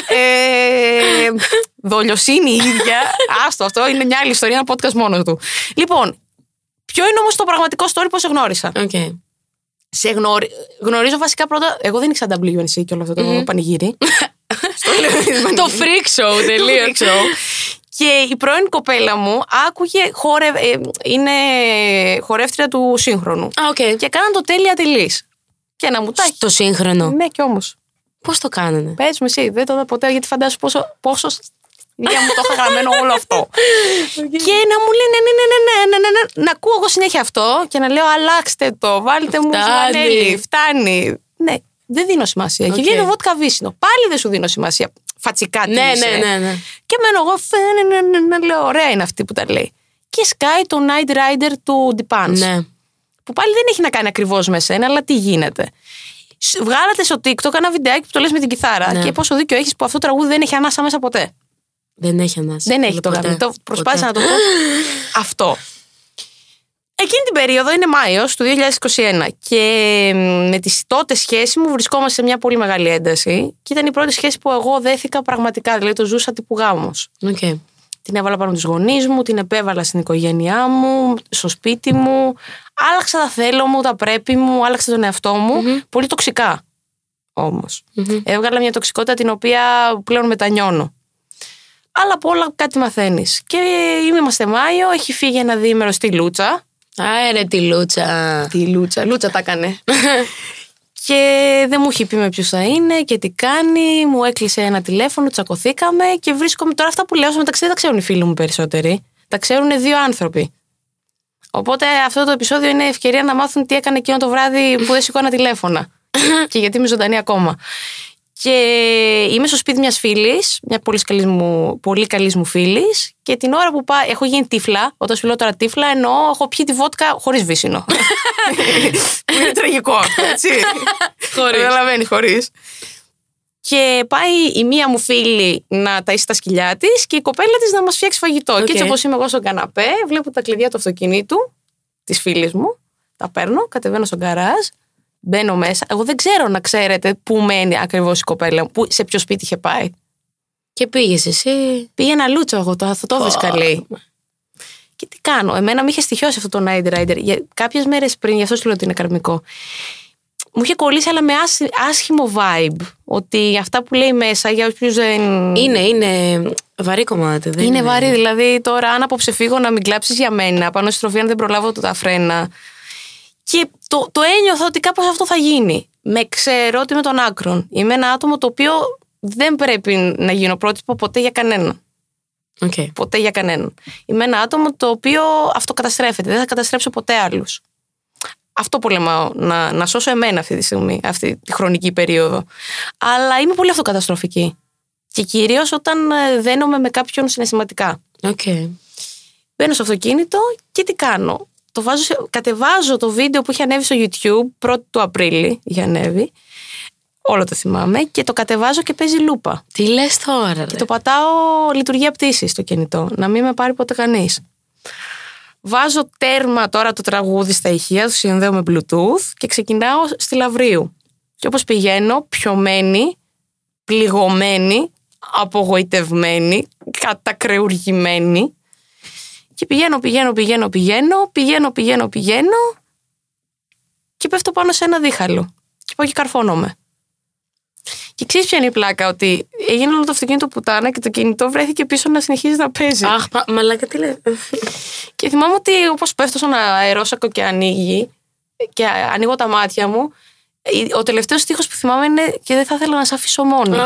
Ε, δολιοσύνη η ίδια. Άστο, αυτό είναι μια άλλη ιστορία, ένα podcast μόνος του. Λοιπόν, ποιο είναι όμως το πραγματικό story που σε γνώρισα;
Οκ.
Σε γνωρι... γνωρίζω βασικά πρώτα. Εγώ δεν ήξερα WNC και όλο αυτό το πανηγύρι. Στο λέω.
Το freak show, τελείως.
Το ξέρω. Και η πρώην κοπέλα μου άκουγε χόρε, ε, είναι χορεύτρια του σύγχρονου.
Α, οκ.
Και κάναν το τέλεια τελή. Και να μου τα έχει.
Στο σύγχρονο.
Ναι, κι όμως.
Πώς το κάνανε.
Πες μου εσύ, δεν το είδα ποτέ γιατί φαντάσου πόσο, πόσο Λία μου το είχα γραμμένο όλο αυτό. Και να μου λένε ναι, ναι, ναι, ναι, ναι, ναι, ναι, να ακούω εγώ συνέχεια αυτό και να λέω αλλάξτε το, βάλτε μου
Φτάνει.
φλανέλι, φτάνει. Ναι, δεν δίνω σημασία. Και
Οκ.
βγαίνει το βότκα βύσινο. Πάλι δεν σου δίνω σημασία. Φατσικά τι
Ναι,
είσαι.
ναι, ναι, ναι.
Και μένω εγώ, φε, ναι, ναι, ναι, ναι, λέω, ωραία είναι αυτή που τα λέει. Και σκάει το Night Rider του Dipans.
Ναι.
Που πάλι δεν έχει να κάνει ακριβώς με σένα, αλλά τι γίνεται. Σ- Βγάλατε στο TikTok ένα βιντεάκι που το λες με την κιθάρα.
Ναι.
Και πόσο δίκιο έχεις που αυτό το τραγούδι δεν έχει ανάσα μέσα ποτέ.
Δεν έχει ανάσα.
Δεν έχει το
Ποτέ.
γαμί. Το προσπάθησα να
Ποτέ.
το πω. Αυτό. Εκείνη την περίοδο είναι Μάιος του 2021 και μ, με τη τότε σχέση μου βρισκόμαστε σε μια πολύ μεγάλη ένταση και ήταν η πρώτη σχέση που εγώ δέθηκα πραγματικά, δηλαδή το ζούσα τύπου γάμος.
Οκ.
Την έβαλα πάνω τους γονείς μου, την επέβαλα στην οικογένειά μου, στο σπίτι μου. Άλλαξα τα θέλω μου, τα πρέπει μου, άλλαξα τον εαυτό μου. Πολύ τοξικά όμως. Έβγαλα μια τοξικότητα την οποία πλέον μετανιώνω. Αλλά από όλα κάτι μαθαίνεις. Και είμαστε Μάιο, έχει φύγει ένα διήμερο στη Λούτσα.
Άερε τη λούτσα.
Τη Λούτσα, Λούτσα τα έκανε. και δεν μου έχει πει με ποιου θα είναι και τι κάνει. Μου έκλεισε ένα τηλέφωνο, τσακωθήκαμε και βρίσκομαι. Τώρα αυτά που λέω στο μεταξύ δεν τα ξέρουν οι φίλοι μου περισσότεροι. Τα ξέρουν δύο άνθρωποι. Οπότε αυτό το επεισόδιο είναι ευκαιρία να μάθουν τι έκανε εκείνο το βράδυ που δεν σήκωνα τηλέφωνα. και γιατί είμαι ζωντανή ακόμα. Και είμαι στο σπίτι μιας φίλης, μια πολύ καλής μου, πολύ καλής μου φίλης, και την ώρα που πάω. Έχω γίνει τύφλα. Όταν σου λέω τώρα τύφλα, εννοώ έχω πιει τη βότκα χωρίς βύσινο. Που είναι τραγικό αυτό, έτσι.
Χωρίς.
Καταλαβαίνει, χωρίς. Και πάει η μία μου φίλη να ταΐσει τα σκυλιά της και η κοπέλα της να μας φτιάξει φαγητό.
Οκ.
Και έτσι όπως είμαι εγώ στον καναπέ, βλέπω τα κλειδιά του αυτοκινήτου της φίλης μου. Τα παίρνω, κατεβαίνω στον καράζ, μπαίνω μέσα. Εγώ δεν ξέρω να ξέρετε πού μένει ακριβώς η κοπέλα μου, πού- σε ποιο σπίτι είχε πάει.
Και πήγες εσύ.
Πήγαινα λούτσο εγώ, το, θα το έβρισκα λέει. Και τι κάνω, εμένα με είχε στοιχειώσει αυτό το Night Rider. Για κάποιες μέρες πριν, γι' αυτό σου λέω ότι είναι καρμικό. Μου είχε κολλήσει, αλλά με άσχη- άσχημο vibe. Ότι αυτά που λέει μέσα, για όποιους δεν.
Είναι, είναι βαρύ κομμάτι. Δεν
Είναι βαρύ, δηλαδή τώρα αν απόψε φύγω να μην κλάψεις για μένα, πάνω στη στροφή αν δεν προλάβω το τα φρένα. Και το, το ένιωθα ότι κάπως αυτό θα γίνει. Με ξέρω ότι είμαι των άκρων. Είμαι ένα άτομο το οποίο δεν πρέπει να γίνω πρότυπο ποτέ για κανέναν.
Οκ.
Ποτέ για κανέναν. Είμαι ένα άτομο το οποίο αυτοκαταστρέφεται. Δεν θα καταστρέψω ποτέ άλλους. Αυτό πολεμάω. Να, να σώσω εμένα αυτή τη στιγμή, αυτή τη χρονική περίοδο. Αλλά είμαι πολύ αυτοκαταστροφική. Και κυρίως όταν ε, δένομαι με κάποιον συναισθηματικά.
Οκ.
Μπαίνω στο αυτοκίνητο και τι κάνω; Το βάζω σε- κατεβάζω το βίντεο που είχε ανέβει στο YouTube 1η του Απρίλη. Είχε ανέβει. Όλο το θυμάμαι. Και το κατεβάζω και παίζει λούπα.
Τι λες τώρα, ρε.
Και το πατάω λειτουργία πτήση στο κινητό. Να μην με πάρει ποτέ κανείς. Βάζω τέρμα τώρα το τραγούδι στα ηχεία, το συνδέω με Bluetooth και ξεκινάω στη Λαβρίου. Και όπως πηγαίνω, πιωμένη, πληγωμένη, απογοητευμένη, κατακρεουργημένη. Και πηγαίνω, πηγαίνω, πηγαίνω, πηγαίνω, πηγαίνω, πηγαίνω, πηγαίνω και πέφτω πάνω σε ένα δίχαλο. Και πάω και καρφώνομαι. Και ξέρεις ποια είναι η πλάκα, ότι έγινε όλο το αυτοκίνητο πουτάνα και το κινητό βρέθηκε πίσω να συνεχίζει να παίζει.
Αχ, πα- μαλάκα, τι λες.
Και θυμάμαι ότι όπως πέφτω στον αερόσακο και ανοίγει, και ανοίγω τα μάτια μου, ο τελευταίος στίχος που θυμάμαι είναι και δεν θα ήθελα να σε αφήσω μόνη.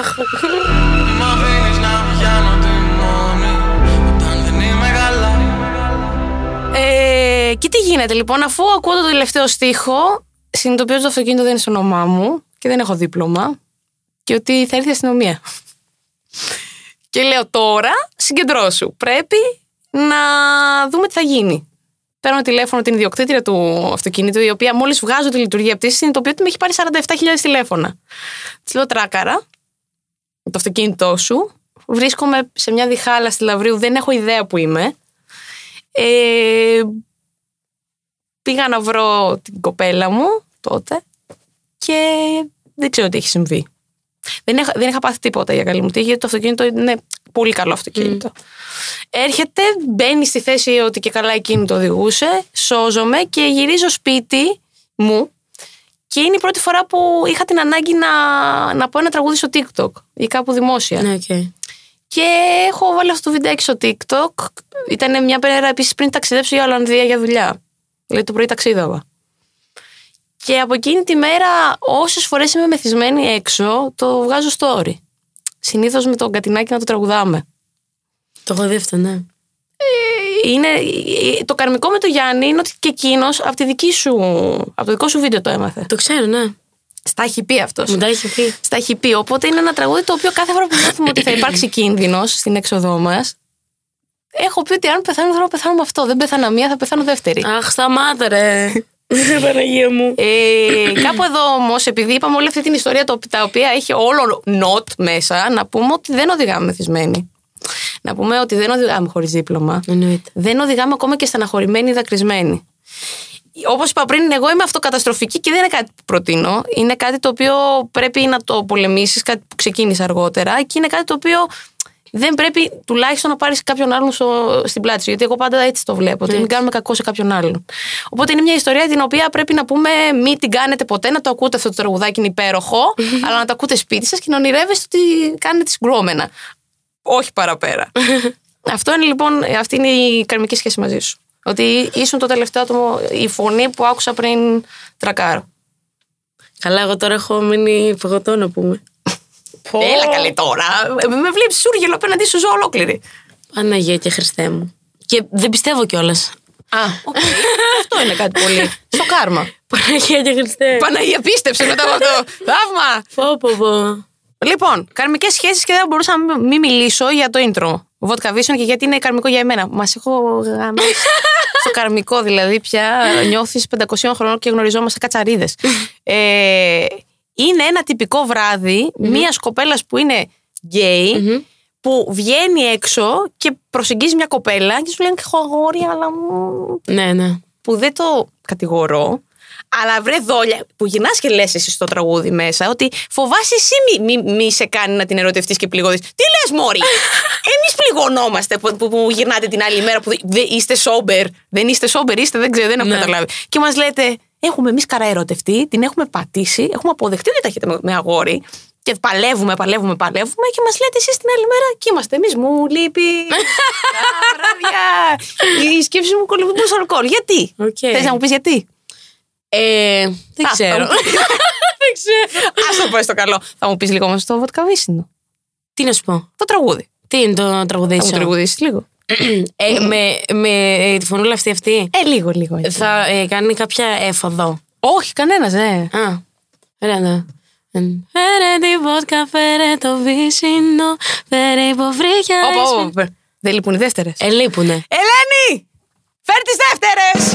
Ε, και τι γίνεται λοιπόν, αφού ακούω το τελευταίο στίχο, συνειδητοποιώ ότι το αυτοκίνητο δεν είναι στο όνομά μου και δεν έχω δίπλωμα και ότι θα έρθει η αστυνομία. και λέω τώρα, συγκεντρώσου. Πρέπει να δούμε τι θα γίνει. Παίρνω τηλέφωνο την ιδιοκτήτρια του αυτοκίνητου, η οποία μόλις βγάζω τη λειτουργία πτήση, συνειδητοποιώ ότι με έχει πάρει 47.000 τηλέφωνα. Της λέω τράκαρα, το αυτοκίνητό σου. Βρίσκομαι σε μια διχάλα στη Λαβρίου, δεν έχω ιδέα που είμαι. Ε, πήγα να βρω την κοπέλα μου τότε και δεν ξέρω τι έχει συμβεί. Δεν είχα, δεν είχα πάθει τίποτα για καλή μου τύχη, γιατί το αυτοκίνητο είναι πολύ καλό αυτοκίνητο. Έρχεται, μπαίνει στη θέση ότι και καλά εκείνη το οδηγούσε, σώζομαι και γυρίζω σπίτι μου και είναι η πρώτη φορά που είχα την ανάγκη να, να πω ένα τραγούδι στο TikTok ή κάπου δημόσια.
Ναι, οκ.
Και έχω βάλει αυτό το βιντεάκι στο TikTok. Ήταν μια μέρα επίσης πριν ταξιδέψω για Ολλανδία για δουλειά. Δηλαδή το πρωί ταξίδευα. Και από εκείνη τη μέρα, όσες φορές είμαι μεθυσμένη έξω, το βγάζω story. Συνήθως με τον κατινάκι να το τραγουδάμε.
Το έχω δει αυτό, ναι.
είναι, το καρμικό με το Γιάννη είναι ότι και εκείνος από, τη δική σου, από το δικό σου βίντεο το έμαθε.
Το ξέρω, ναι.
Στα έχει πει αυτός.
Μου τα έχει πει.
Στα έχει πει. Οπότε είναι ένα τραγούδι το οποίο κάθε φορά που νιώθουμε ότι θα υπάρξει κίνδυνος στην έξοδό μας. Έχω πει ότι αν πεθάνω, θέλω να πεθάνω με αυτό. Δεν πέθανα μία, θα πεθάνω δεύτερη.
Αχ, σταμάτα ρε. Παναγία μου.
Ε, κάπου εδώ όμως, επειδή είπαμε όλη αυτή την ιστορία το- τα οποία έχει όλο not μέσα, να πούμε ότι δεν οδηγάμε μεθυσμένοι. Να πούμε ότι δεν οδηγάμε χωρίς δίπλωμα.
Εννοείται.
Δεν οδηγάμε ακόμα και στεναχωρημένοι ή δακρυσμένοι. Όπως είπα πριν, εγώ είμαι αυτοκαταστροφική και δεν είναι κάτι που προτείνω. Είναι κάτι το οποίο πρέπει να το πολεμήσεις, κάτι που ξεκίνησε αργότερα και είναι κάτι το οποίο δεν πρέπει τουλάχιστον να πάρεις κάποιον άλλον στο, στην πλάτη σου. Γιατί εγώ πάντα έτσι το βλέπω. Ότι μην κάνουμε κακό σε κάποιον άλλον. Οπότε είναι μια ιστορία την οποία πρέπει να πούμε μην την κάνετε ποτέ, να το ακούτε αυτό το τραγουδάκι είναι υπέροχο, αλλά να το ακούτε σπίτι σας και να ονειρεύεστε ότι κάνετε συγκρόμενα. Όχι παραπέρα. Αυτό είναι λοιπόν, αυτή είναι η καρμική σχέση μαζί σου. Ότι ήσουν το τελευταίο άτομο, η φωνή που άκουσα πριν τρακάρω.
Καλά, εγώ τώρα έχω μείνει παγωτό να πούμε.
Έλα καλή τώρα. Ε, Με βλέπεις σούργελο απέναντί σου ζω ολόκληρη.
Παναγία και Χριστέ μου. Και δεν πιστεύω κιόλας.
Α, οκ. Αυτό είναι κάτι πολύ. Στο κάρμα.
Παναγία και Χριστέ.
Παναγία πίστεψε μετά από αυτό. Θαύμα.
Πω, πω, πω.
Λοιπόν, καρμικές σχέσεις και δεν μπορούσα να μην μιλήσω για το intro. Vodka Vision και γιατί είναι καρμικό για εμένα. Μας έχω γαμίσει. Στο καρμικό δηλαδή πια νιώθεις 500 χρονών και γνωριζόμαστε κατσαρίδες. ε, είναι ένα τυπικό βράδυ μιας κοπέλας που είναι γκέι που βγαίνει έξω και προσεγγίζει μια κοπέλα και σου λένε έχω αγόρι, αλλά μου
Ναι, ναι.
που δεν το κατηγορώ, αλλά βρε δόλια που γυρνάς και λες εσύ στο τραγούδι μέσα ότι φοβάσαι εσύ μη, μη, μη σε κάνει να την ερωτευτείς και πληγωθείς. Τι λες, μωρή! Εμείς πληγωνόμαστε που, που, που γυρνάτε την άλλη μέρα που δε- δε- είστε sober. Δεν είστε sober, είστε, δεν ξέρω, δεν έχω
Ναι.
καταλάβει. Και μας λέτε, έχουμε εμείς καραερωτευτεί, την έχουμε πατήσει, έχουμε αποδεχτεί ότι τα έχετε με, με αγόρι. Και παλεύουμε, παλεύουμε, παλεύουμε και μας λέτε εσείς την άλλη μέρα και είμαστε εμείς. Μου λείπει. τα βράδια. Η σκέψη μου κολυμπούν στο αλκοόλ. Γιατί;
Οκ.
Θες να μου πεις γιατί;
Ε, δεν
Α,
ξέρω.
θα μου πεις.
δεν ξέρω.
Α το πω στο καλό. Θα μου πεις λίγο όμω το βοτκαβίσινο.
Τι να σου πω;
Το τραγούδι.
Τι είναι το
Θα μου
τραγουδίσιο.
τραγουδήσει λίγο.
ε, με, με ε, τη φωνούλα αυτή αυτή;
Ε, λίγο, λίγο. έτσι.
Θα ε, κάνει κάποια έφοδο.
Όχι, κανένας, ναι.
Α, ωραία, ναι. Φέρε τη βότκα, φέρε το βύσινο, φέρε υποβρύχια.
Όπα,
έσπιν-
όπα. Δεν λείπουν οι δεύτερες.
Ε, λείπουνε.
Ελένη! Φέρ τις δεύτερες!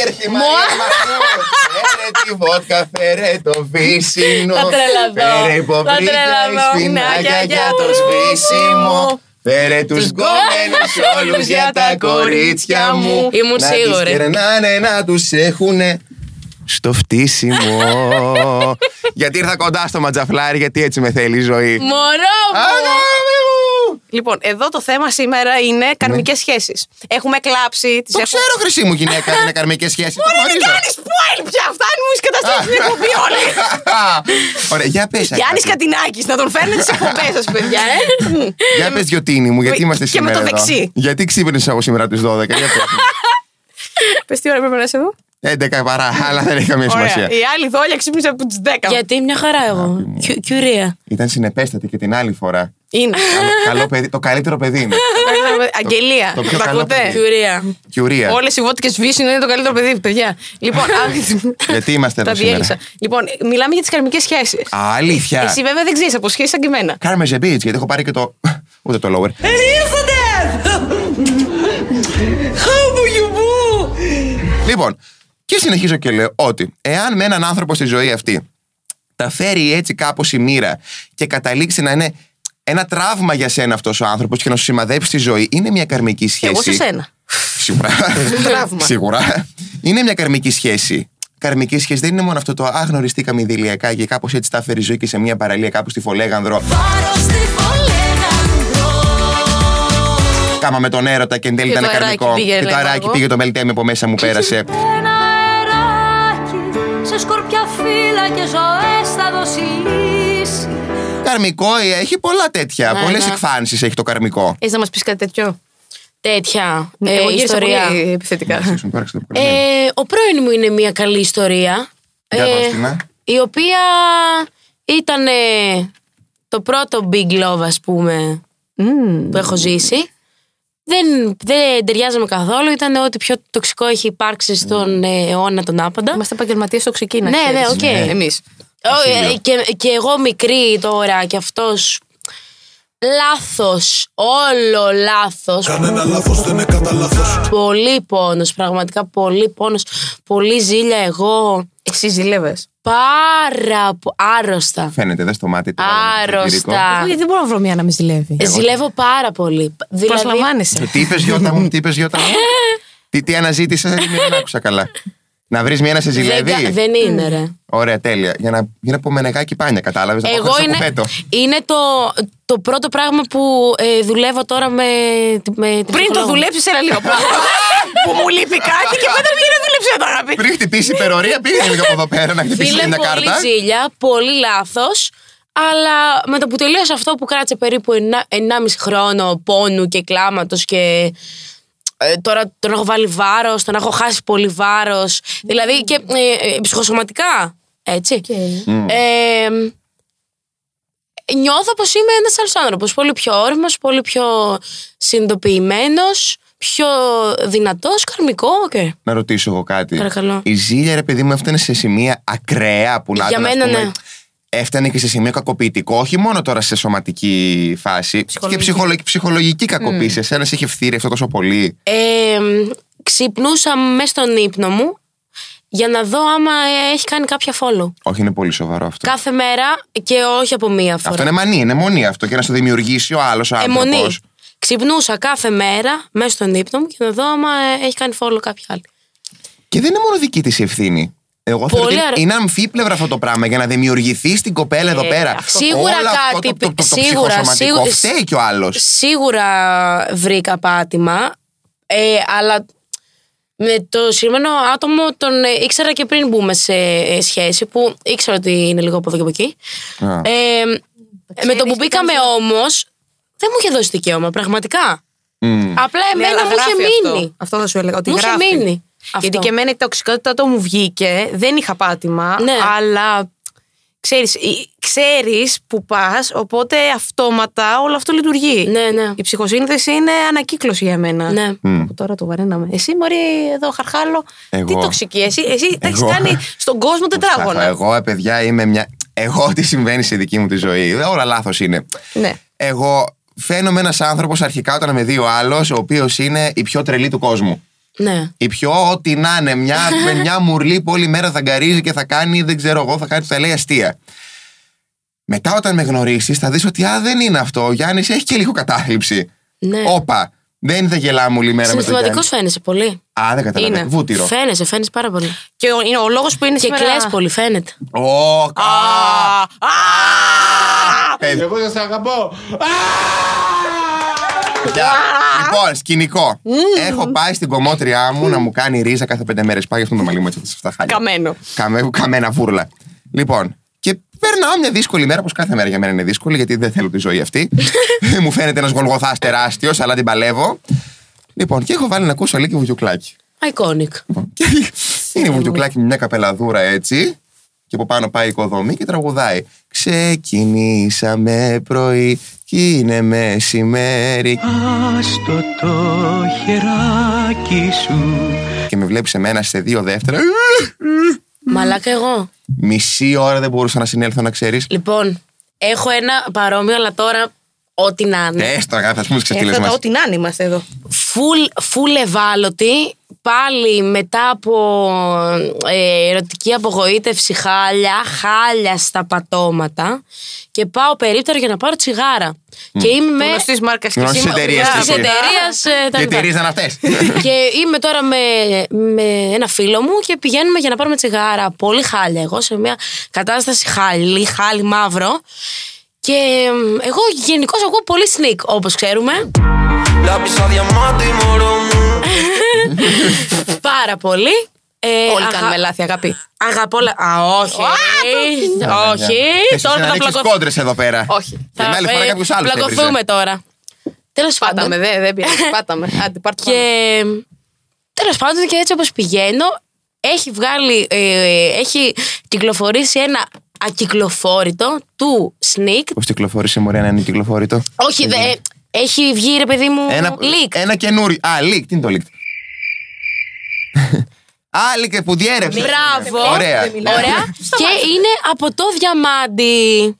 Ήρθε η Μαρία Μαχμούδ. Φέρε τη βότκα, φέρε το βύσινο.
Θα τρελαθώ.
Φέρε
Θα
υποβρύχια,
τρελαθώ.
σπινάκια για το σβήσιμο. Φέρε τους γκόμενους όλους για τα κορίτσια μου.
Ήμουν
Να
σίγουρη.
τις κερνάνε να τους έχουνε στο φτύσιμο. γιατί ήρθα κοντά στο ματζαφλάρι, γιατί έτσι με θέλει η ζωή.
Μωρό μου!
Αγάπη μου!
Λοιπόν, εδώ το θέμα σήμερα είναι καρμικές σχέσεις. Έχουμε κλάψει. Τις
Το
έχουμε...
ξέρω, χρυσή μου γυναίκα, είναι καρμικές σχέσεις. Το
Ωραία, δεν
γνωρίζω.
κάνεις spoil πια. Φτάνει μου, έχει καταστρέψει την εκπομπή όλη.
Ωραία, για πες
Γιάννης
Αγάπη.
Κατινάκης, να τον φέρνετε τις εκπομπές σας, παιδιά, ε. Μμ.
Για πες Γιωτίνη μου, γιατί
Και
είμαστε
με
σήμερα
το
εδώ.
δεξί.
Γιατί ξύπνησες εγώ σήμερα τις 12, για πες μου.
Πες τι ώρα πρέπει να είσαι εδώ;
11 παρά, αλλά δεν έχει καμία
Ωραία.
σημασία.
Η άλλη δόλια ξύπνησε από τις 10.
Γιατί μια χαρά εγώ. Κιου- Κιουρία.
Ήταν συνεπέστατη και την άλλη φορά.
Είναι.
Καλό, καλό παιδί, το καλύτερο παιδί είναι.
Αγγελία.
το πιο
Τα
καλό
ακούτε.
παιδί.
Κιουρία.
Κιουρία.
Όλες οι βότικες βύσινο είναι το καλύτερο παιδί, παιδιά. Λοιπόν, α-
Γιατί είμαστε
τα
εδώ σήμερα;
διέλυσα. Λοιπόν, μιλάμε για τις καρμικές σχέσεις.
Α, αλήθεια.
Εσύ βέβαια δεν ξέρεις από σχέσεις σαν και εμένα.
Κάρμε a bitch, γιατί έχω πάρει και το. Ούτε το lower. Λοιπόν, και συνεχίζω και λέω ότι εάν με έναν άνθρωπο στη ζωή αυτή τα φέρει έτσι κάπως η μοίρα και καταλήξει να είναι ένα τραύμα για σένα αυτός ο άνθρωπος και να σου σημαδέψει τη ζωή, είναι μια καρμική σχέση.
Εγώ σε σένα.
Σίγουρα.
Τραύμα.
Σίγουρα. Είναι μια καρμική σχέση. Καρμική σχέση δεν είναι μόνο αυτό το αγνωριστήκαμε ιδηλιακά και κάπως έτσι τα φέρει η ζωή και σε μια παραλία κάπου στη Φολέγανδρο.
Πάρω στη Φολέγανδρο
Κάμαμε τον έρωτα και εν τέλει
Και
ήταν
το αεράκι
καρμικό.
πήγε,
και το
λέγω
αεράκι
εγώ.
πήγε το μελτέμι από μέσα μου πέρασε.
Ένα αεράκι σε σκορπιά φύλλα και ζωές θα δώσει λύση
Καρμικό ε, έχει πολλά τέτοια.
Ναι,
Πολλές
ναι.
εκφάνσεις έχει το καρμικό.
Έχει να μας πεις κάτι τέτοιο;
Τέτοια
Ναι,
ε,
εγώ γύρισα
ιστορία.
πολύ επιθετικά.
Σου πέρασε το
Ε,
προηγούμενο.
ο πρώην μου είναι μια καλή ιστορία.
Για
ε,
δώσ' την, ε.
η οποία ήταν το πρώτο big love, ας πούμε, που έχω ζήσει. Δεν, δεν ταιριάζαμε καθόλου. Ήταν ό,τι πιο τοξικό έχει υπάρξει στον ε, αιώνα τον άπαντα.
Είμαστε επαγγελματίες τοξικοί, να
Ναι,
ξέρεις.
ναι, οκ.
Εμείς.
Ω, ε, και, και εγώ μικρή τώρα και αυτός λάθος, όλο λάθος.
Κανένα λάθος δεν είναι κατά λάθος
Πολύ πόνος, πραγματικά πολύ πόνος, πολύ ζήλια εγώ.
Εσύ ζηλεύες.
Πάρα πο- άρρωστα.
Φαίνεται, δε στο μάτι του. βάλαμε το κριτήριο.
Άρρωστα.
Εγώ γιατί δεν μπορώ να βρω μια να με ζηλεύει.
Ε, Ζηλεύω πάρα πολύ. Δηλαδή,
Προσλαμβάνεσαι.
Τι είπες, Γιώτα μου, τι είπες, Γιώτα μου; τι, τι αναζήτησες, δεν άκουσα καλά. Να βρεις μια να σε
δεν,
ζηλεύει.
κα- δεν είναι, ρε.
Ωραία, τέλεια. Για να γίνει από μενεγάκι πάνια, κατάλαβες.
Εγώ είναι, είναι το, το πρώτο πράγμα που ε, δουλεύω τώρα με, τη- με την
Πριν το
ψυχολόγο.
δουλέψεις ένα λίγο πρώτα. που μου λείπει κάτι και μετά πήγαινε να δουλέψει το αγάπη.
Πριν χτυπήσει υπερορία, πήγαινε λίγο από εδώ πέρα να χτυπήσει
Φίλε,
μια
πολύ
κάρτα.
ζήλια, πολύ λάθος. Αλλά με το που τελείωσε αυτό που κράτησε περίπου 1,5 χρόνο πόνου και κλάματος και ε, τώρα τον έχω βάλει βάρος, τον έχω χάσει πολύ βάρος. Δηλαδή και ε, ε, ψυχοσωματικά. Έτσι. Ε, νιώθω πως είμαι ένας άλλος άνθρωπος. Πολύ πιο όριμος, πολύ πιο συνειδητοποιημένος, πιο δυνατός, καρμικό. Okay.
Να ρωτήσω εγώ κάτι.
Παρακαλώ.
Η ζήλια, ρε παιδί μου, έφτανε σε σημεία ακραία που να
Για
ήταν, ας
μένα,
πούμε,
ναι.
Έφτανε και σε σημείο κακοποιητικό, όχι μόνο τώρα σε σωματική φάση, και ψυχολογική, ψυχολογική κακοποίηση. Εσένας σε είχε φθείρει αυτό τόσο πολύ.
Ε, ξυπνούσα μέσα στον ύπνο μου για να δω άμα ε, έχει κάνει κάποια follow.
Όχι, είναι πολύ σοβαρό αυτό.
Κάθε μέρα και όχι από μία φορά.
Αυτό είναι μανία, είναι μονή αυτό. Και να στο δημιουργήσει ο άλλος άνθρωπος.
Αιμονή. Ξυπνούσα κάθε μέρα μέσα στον ύπνο μου και να δω άμα ε, έχει κάνει follow κάποια άλλη.
Και δεν είναι μόνο δική της η ευθύνη. Εγώ θεωρώ
Πολύ
ότι
αρα-
είναι αμφίπλευρα αυτό το πράγμα για να δημιουργηθεί στην κοπέλα εδώ πέρα.
Ε, Σίγουρα
Όλο αυτό
κάτι-
Το, το, το, το
σίγουρα,
ψυχοσωματικό
σίγουρα-
φταίει κι ο άλλος.
Σίγουρα βρήκα πάτημα, ε, αλλά με το συγκεκριμένο άτομο τον ε, ήξερα και πριν μπούμε σε ε, σχέση που ήξερα ότι είναι λίγο από εδώ και από εκεί. Ε, με το που μπήκαμε όμως, δεν μου είχε δώσει δικαίωμα, πραγματικά. Απλά
Ναι,
εμένα
αλλά
μου είχε
γράφει
μείνει.
Αυτό. αυτό θα σου έλεγα. Ότι
Μου είχε
γράφει.
Μείνει.
Γιατί
Αυτό.
και εμένα η τοξικότητα το μου βγήκε. Δεν είχα πάτημα.
Ναι.
Αλλά ξέρεις, ε, ξέρεις που πας, οπότε αυτόματα όλο αυτό λειτουργεί.
Ναι, ναι.
Η ψυχοσύνθεση είναι ανακύκλωση για μένα.
Ναι.
Που Τώρα το βαρέναμε. Εσύ, Μωρή, εδώ χαρχάλο.
Εγώ.
Τι τοξική. Εσύ, εσύ τα έχεις
Εγώ.
κάνει στον κόσμο τετράγωνα.
Εγώ, ε, παιδιά, είμαι μια. Εγώ τι συμβαίνει στη δική μου τη ζωή. Όλα λάθος είναι.
Ναι.
Εγώ φαίνομαι ένας άνθρωπος αρχικά όταν με δει ο άλλος, ο οποίος είναι η πιο τρελή του κόσμου.
Ναι.
Η πιο ό,τι να είναι, μια, με μια μουρλή που όλη μέρα θα γκαρίζει και θα κάνει, δεν ξέρω εγώ, θα κάνει, θα λέει αστεία. Μετά όταν με γνωρίσεις, θα δεις ότι α, δεν είναι αυτό. Ο Γιάννης έχει και λίγο κατάθλιψη.
Ναι.
Όπα. Δεν θα γελάμε όλη μέρα με τον
Συναισθηματικός
Γιάννη.
φαίνεσαι πολύ.
Α, δεν καταλαβαίνω.
Είναι.
Βούτυρο.
Φαίνεσαι, φαίνεσαι πάρα πολύ.
Και ο, είναι ο λόγος που είναι
Και
σήμερα.
κλαις πολύ, φαίνεται.
Ω, κα-
Α, α,
παιδί.
Εγώ δεν σε αγαπώ
Γεια. Λοιπόν, σκηνικό. Έχω πάει στην κομμότριά μου να μου κάνει ρίζα κάθε πέντε μέρες. Πάει αυτό το μαλλί μου έτσι σε αυτά τα χάλια.
Καμένο.
Καμε, καμένα βούρλα. Λοιπόν, και περνάω μια δύσκολη μέρα, όπως κάθε μέρα για μένα είναι δύσκολη, γιατί δεν θέλω τη ζωή αυτή. μου φαίνεται ένας γολγοθάς τεράστιος, αλλά την παλεύω. Λοιπόν, και έχω βάλει να ακούσω λίγη βουτιουκλάκι.
Iconic.
Λοιπόν, και είναι βουτιουκλάκι με μια καπελαδούρα έτσι. Και από πάνω πάει η οικοδομή και τραγουδάει. Ξεκινήσαμε πρωί και είναι μεσημέρι.
Άστο το χεράκι σου
Και με βλέπεις εμένα σε δύο δεύτερα.
Μαλάκα εγώ.
Μισή ώρα δεν μπορούσα να συνέλθω να ξέρεις.
Λοιπόν, έχω ένα παρόμοιο, αλλά τώρα ό,τι να είναι.
Έστω, αγάπη, θα πούμε τι
Έφτατα
ξεφτύλε μας.
ό,τι να είναι είμαστε εδώ.
Φουλ, φουλ ευάλωτη. Πάλι μετά από ε, ερωτική απογοήτευση χάλια, χάλια στα πατώματα και πάω περίπτερο για να πάρω τσιγάρα. Και είμαι με...
Γνωστής μάρκας και
Γνωστής
σήμερα.
εταιρείας
Μπράβο.
της
Τη εταιρείας.
Γιατί ρίζαν αυτές.
και είμαι τώρα με, με ένα φίλο μου και πηγαίνουμε για να πάρουμε τσιγάρα. Πολύ χάλια. Εγώ σε μια κατάσταση χάλι, χάλι μαύρο. Και εμ, εγώ γενικώς ακούω πολύ sneak, όπως ξέρουμε.
Lápiz a diamante y moro μου
Πάρα πολύ. Ε,
Όλοι
αγα-
κάνουμε λάθη, αγάπη.
Αγαπώ. λα- Α, όχι. όχι.
Εσύ
Τώρα
να
θα
ρίξεις
πλακω-
κόντρες εδώ πέρα.
Όχι.
Και την άλλη φορά
ε,
κάποιος άλλος θα
Πλακωθούμε
έβριζε.
τώρα. Τέλος πάντων.
Πάταμε, δεν δεν πειράζει. Πάταμε. Άντε, πάρ' το
Και τέλος πάντων και έτσι όπως πηγαίνω, έχει βγάλει, ε, έχει κυκλοφορήσει ένα ακυκλοφόρητο του Sneak.
Πώ κυκλοφόρησε η Μωρέα να είναι κυκλοφόρητο.
Όχι, δε, έχει βγει ρε παιδί μου
Ένα,
leak.
ένα καινούριο. Α, leak. Τι είναι το leak; Α, leak που διέρευσε.
Μπράβο.
Ωραία.
Ωραία. και είναι από το διαμάντι.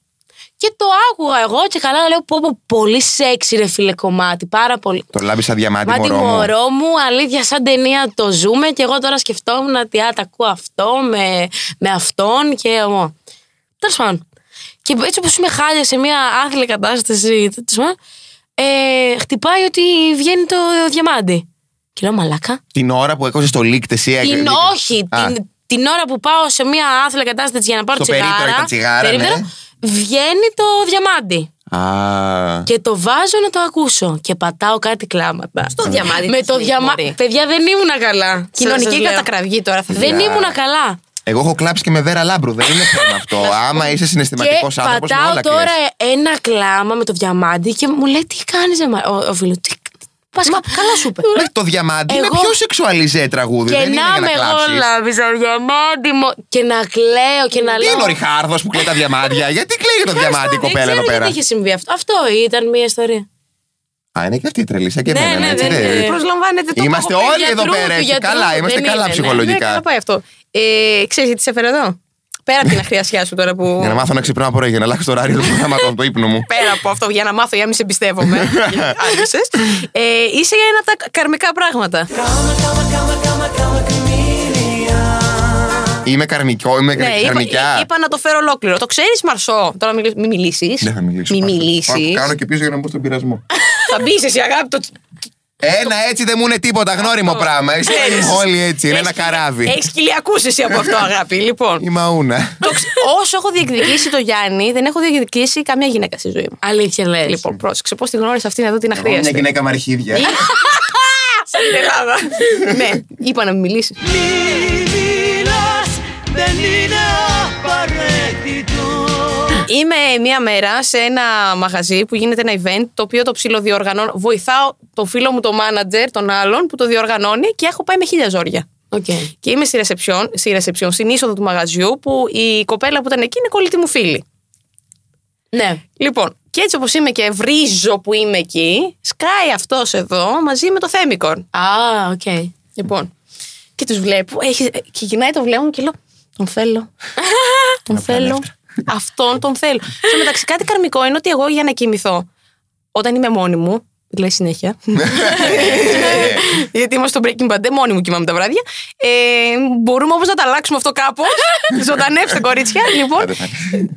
Και το άκουγα εγώ και καλά λέω πω, πω πολύ σεξι ρε φίλε κομμάτι. Πάρα πολύ.
Το λάμπεις σαν διαμάντι
Μάτι
μωρό μου.
μωρό μου, αλήθεια σαν ταινία το ζούμε και εγώ τώρα σκεφτόμουν ότι α, τα ακούω αυτό με, με αυτόν και εγώ. Τέλος πάντων. Και έτσι όπως είμαι χάλια σε μια άθλια κατάσταση, τέλος πάντων, ε, χτυπάει ότι βγαίνει το διαμάντι. Και λέω μαλάκα.
Την ώρα που έκοψες το leak, εσύ
Την,
έκανε-
όχι,
Α,
την, την ώρα που πάω σε μια άθλια κατάσταση για να πάρω
Στο
τσιγάρα.
περίπτερο ήταν τσιγάρα,
περίπτερο,
ναι.
Βγαίνει το διαμάντι.
Α,
Και το βάζω να το ακούσω. Και πατάω κάτι κλάματα.
Στο διαμάντι
Με
της
το
Νίκη,
διαμάντι.
μωρή.
Παιδιά δεν ήμουνα καλά.
Κοινωνική
Σας λέω.
κατακραυγή τώρα θα
Δεν
δει.
ήμουνα καλά.
Εγώ έχω κλάψει και με βέρα λάμπρου. Δεν είναι θέμα αυτό. Άμα είσαι συναισθηματικός
Και
άνθρωπος, με
πατάω
όλα
τώρα
κλαις.
ένα κλάμα με το διαμάντι και μου λέει τι κάνεις, ο, ο φίλος. Τι, πας
Μα
κα-
καλά σου είπε.
Ναι, Το διαμάντι είναι
Εγώ-
πιο σεξουαλιζέ τραγούδι.
Και
δεν είναι
να
για να
με εγώ
κλάψεις.
λάβησα διαμάντι μου και να κλαίω και να
Τι
λέω.
είναι ο Ριχάρδος που κλαίει τα διαμάντια; Γιατί κλαίει για το διαμάντι η
Δεν
κοπέλα
ξέρω
εδώ πέρα;
γιατί είχε συμβεί αυτό. Αυτό ήταν μια ιστορία.
Α, είναι και αυτή η τρελή, σαν και
Ναι,
εμένα.
ναι,
έτσι,
δεν
δεν-
είναι.
Προσλαμβάνετε το
Είμαστε
παγοπέδι.
όλοι εδώ
γιατρού,
πέρα.
του
έτσι,
γιατρού,
Καλά, είμαστε
δεν
καλά
είναι, ναι.
Ναι,
ψυχολογικά.
καλά πάει αυτό. Ε, ξέρεις γιατί σε έφερε εδώ; Πέρα από την αχριασιά σου τώρα που.
Για να μάθω να ξυπνάω πρωί, για να αλλάξω το ωράριο του προγράμματο από το ύπνο μου.
Πέρα από αυτό, για να μάθω, για να μην σε εμπιστεύομαι. Άρχισες. ε, είσαι ένα από τα καρμικά πράγματα.
Είμαι καρμικό, είμαι
Ναι, είπα,
καρμικιά.
είπα να το φέρω ολόκληρο. Το ξέρεις, Μαρσό; Τώρα μην μη μιλήσεις.
Δεν θα μιλήσω.
Μην
πάω.
μιλήσεις.
Πάω, Κάνω και πίσω για να μπω στον πειρασμό.
θα μπεις εσύ, αγάπη. Το...
Ένα έτσι δεν μου είναι τίποτα γνώριμο πράγμα. Εσύ
Ξέρεις.
όλοι έτσι, είναι ένα
Έχεις-
καράβι.
Έχεις κοιλιακούς εσύ από αυτό, αγάπη. Λοιπόν,
Η μαούνα.
το ξε- όσο έχω διεκδικήσει το Γιάννη, δεν έχω διεκδικήσει καμία γυναίκα στη ζωή μου.
Αλήθεια λες.
Λοιπόν, πρόσεξε πώς τη γνώρισα αυτήν εδώ την
Εγώ Μια
αχρίαστη.
γυναίκα με αρχίδια.
Σαν την Ελλάδα. ναι, είπα να μην μιλήσεις. Είμαι μία μέρα σε ένα μαγαζί που γίνεται ένα event το οποίο το ψιλοδιοργανώνω. Βοηθάω τον φίλο μου, τον manager, τον άλλον που το διοργανώνει και έχω πάει με χίλια ζόρια.
Okay.
Και είμαι στη ρεσεψιόν, στη ρεσεψιόν, στην είσοδο του μαγαζιού που η κοπέλα που ήταν εκεί είναι κολλητή μου φίλη.
Ναι.
Λοιπόν, και έτσι όπως είμαι και βρίζω που είμαι εκεί, σκάει αυτός εδώ μαζί με το Θέμικορν.
Α, οκ.
Λοιπόν, και τους βλέπω, έχει, και γυρνάει το βλέμμα μου και λέω: Τον θέλω. τον θέλω. Αυτόν τον θέλω. Στο μεταξύ, κάτι καρμικό είναι ότι εγώ για να κοιμηθώ, όταν είμαι μόνη μου, λέει συνέχεια. Γιατί είμαστε στο Breaking Bad, δεν μόνη μου κοιμάμαι τα βράδια. Ε, μπορούμε όμως να τα αλλάξουμε αυτό κάπως. Ζωντανεύστε, κορίτσια. Λοιπόν,
Άντε, θα-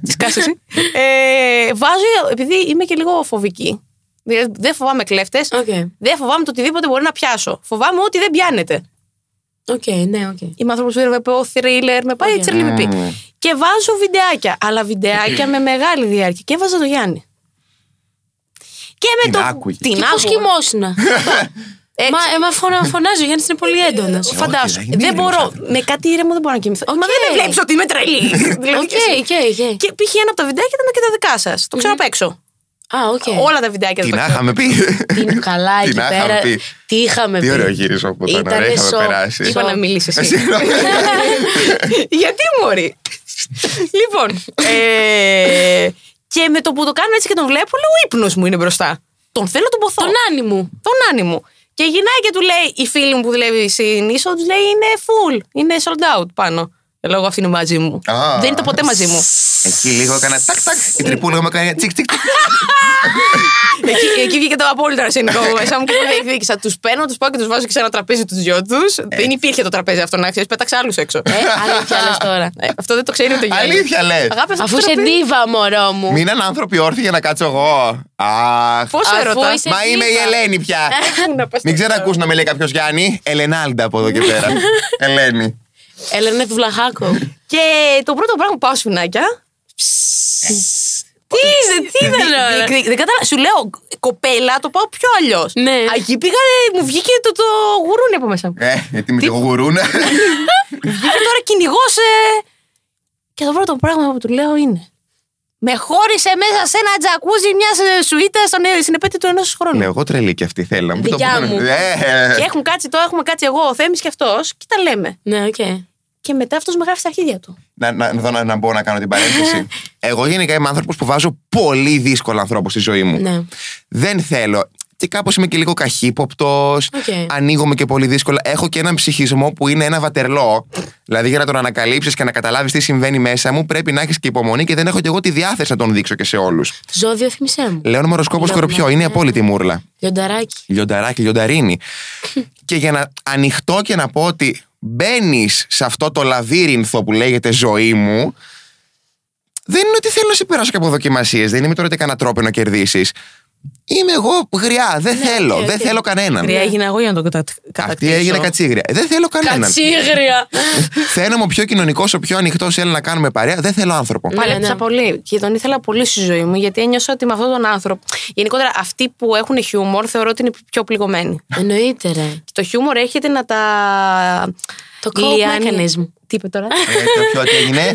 τη κάση εσύ. Ε, βάζω, επειδή είμαι και λίγο φοβική. Δηλαδή, δεν φοβάμαι κλέφτες.
Οκ.
Δεν φοβάμαι το οτιδήποτε μπορεί να πιάσω. Φοβάμαι ότι δεν πιάνεται.
Οκ, ναι, οκ.
Είμαι άνθρωπος που βλέπω thriller, με πάει έτσι
Mm.
πει. Και βάζω βιντεάκια. Αλλά βιντεάκια με μεγάλη διάρκεια. Και έβαζα το Γιάννη. Και με
Την
το.
άκουγε.
Την
Και πώ
άκουγα.
κοιμόσουνα.
Ε,
Μα, ε, μα φωνα, φωνάζει, ο Γιάννης είναι πολύ έντονος.
Φαντάσου.
Όχι, δεν είναι
Δεν
ήρεμος
μπορώ.
άνθρωπος.
Με κάτι ήρεμο δεν μπορώ να κοιμηθώ. Μα
Οκ.
δεν με βλέπεις ότι είμαι τρελή. Δηλαδή,
Οκ, οκ, οκ.
Και π.χ. ένα από τα βιντεάκια ήταν και τα δικά σας. Το ξέρω απ' έξω.
Α, οκ.
Όλα τα βιντεάκια
Την
τα ξέρω.
είχαμε πει.
Είναι καλά
Την
εκεί
είχαμε
πέρα.
πει.
Τι είχαμε πει;
Τι ωραίο γύρισμα που ήταν.
Ήτανε
Ωραία, είχαμε
σοκ.
περάσει.
Είπα να μιλήσει εσύ.
Συγγνώμη.
Γιατί μωρή; λοιπόν. Ε, και με το που το κάνω έτσι και τον βλέπω, λέω ο ύπνος μου είναι μπροστά. Τον θέλω τον ποθώ.
Το Γιάννη μου.
Το Γιάννη μου. Και γυρνάει και του λέει, η φίλη μου που δουλεύει στην είσοδο, του λέει είναι full, είναι sold out πάνω. Και λέω, εγώ αυτή είναι μαζί μου.
Α.
Δεν ήταν ποτέ μαζί μου.
Εκεί λίγο έκανα τάκ τάκ. Η τρυπούλα μου έκανε τσικ τσικ. τσικ.
εκεί, εκεί βγήκε το απόλυτο αρσενικό μου μέσα μου και το διεκδίκησα. Τους παίρνω, τους πάω και τους βάζω και σε ένα τραπέζι τους δυο τους. Δεν υπήρχε το τραπέζι αυτό να ξέρεις, πέταξα άλλους έξω.
Ε, αλήθεια λες τώρα.
Ε, αυτό δεν το ξέρει ούτε ο Γιάννης.
Αλήθεια λες.
Αγάπη, αυτό
Αφού
το
είσαι
τραπέζι-
ντίβα, μωρό μου.
Μείναν άνθρωποι όρθιοι για να κάτσω εγώ. Αχ.
Πόσο
Αφού
έρωτα.
είσαι-
Μα είμαι η
ντίβα.
Ελένη πια.
Να πας
Μην
στο-
ξανακούς να με λέει κάποιος Γιάννη. Ελενάλντα από εδώ και πέρα. Ελένη.
Έλενε του Βλαχάκο.
Και το πρώτο πράγμα που πάω σφινάκια.
Τι είσαι, τι ήταν όλα.
Δεν κατάλαβα. Σου λέω κοπέλα, το πάω πιο αλλιώς.
Ναι.
Εκεί πήγα, ε, μου βγήκε το, το γουρούνι από μέσα μου.
Ε, γιατί με τη γουρούνα.
Βγήκε τώρα κυνηγός. Και το πρώτο πράγμα που του λέω είναι. Με χώρισε μέσα σε ένα τζακούζι μια σουίτα στον, στην επέτειο του ενός χρόνου.
Ναι, εγώ τρελή και αυτή θέλω να πει το
Δικιά
πω.
μου.
Ε,
Και έχουν κάτσει τώρα, έχουμε κάτσει εγώ, ο Θέμης και αυτός και τα λέμε.
Ναι, οκ.
και μετά αυτός με γράφει στα αρχίδια του.
να, να, να, να, να μπω να κάνω την παρένθεση. Εγώ γενικά είμαι άνθρωπος που βάζω πολύ δύσκολο ανθρώπους στη ζωή μου.
Ναι.
Δεν θέλω. Και κάπως είμαι και λίγο καχύποπτος.
Οκ.
Ανοίγομαι και πολύ δύσκολα. Έχω και έναν ψυχισμό που είναι ένα Βατερλό. Δηλαδή, για να τον ανακαλύψεις και να καταλάβεις τι συμβαίνει μέσα μου, πρέπει να έχεις και υπομονή και δεν έχω και εγώ τη διάθεση να τον δείξω και σε όλους.
Ζώδιο θυμισέ μου.
Λέω μοροσκόπο
Λέω,
σκορπιό,
ναι,
είναι
ναι.
απόλυτη μούρλα.
Λιονταράκι.
Λιονταράκι, λιονταρίνη. και για να ανοιχτώ και να πω ότι μπαίνεις σε αυτό το λαβύρινθο που λέγεται ζωή μου, δεν είναι ότι θέλω να σε περάσω και από δοκιμασίες. Δεν είμαι τώρα ότι κανένα τρόπο να κερδίσεις. Είμαι εγώ γριά. Δεν θέλω.
οκ,
δεν
οκ.
θέλω κανέναν.
Γριά έγινα εγώ για να το κατα...
Αυτή
κατακτήσω.
έγινε κατσίγρια. Δεν θέλω κανέναν.
Κατσίγρια.
Φαίνομαι ο πιο κοινωνικός, ο πιο ανοιχτός, έλα να κάνουμε παρέα. Δεν θέλω άνθρωπο.
Ναι,
Πάλεψα
ναι.
πολύ και τον ήθελα πολύ στη ζωή μου γιατί ένιωσα ότι με αυτόν τον άνθρωπο. Γενικότερα, αυτοί που έχουν χιούμορ θεωρώ ότι είναι πιο πληγωμένοι.
Εννοείται, ρε.
Και το χιούμορ έρχεται να τα.
Το cope
λιάνει.
mechanism.
Τι είπε τώρα;
Ε, το πιο τι έγινε.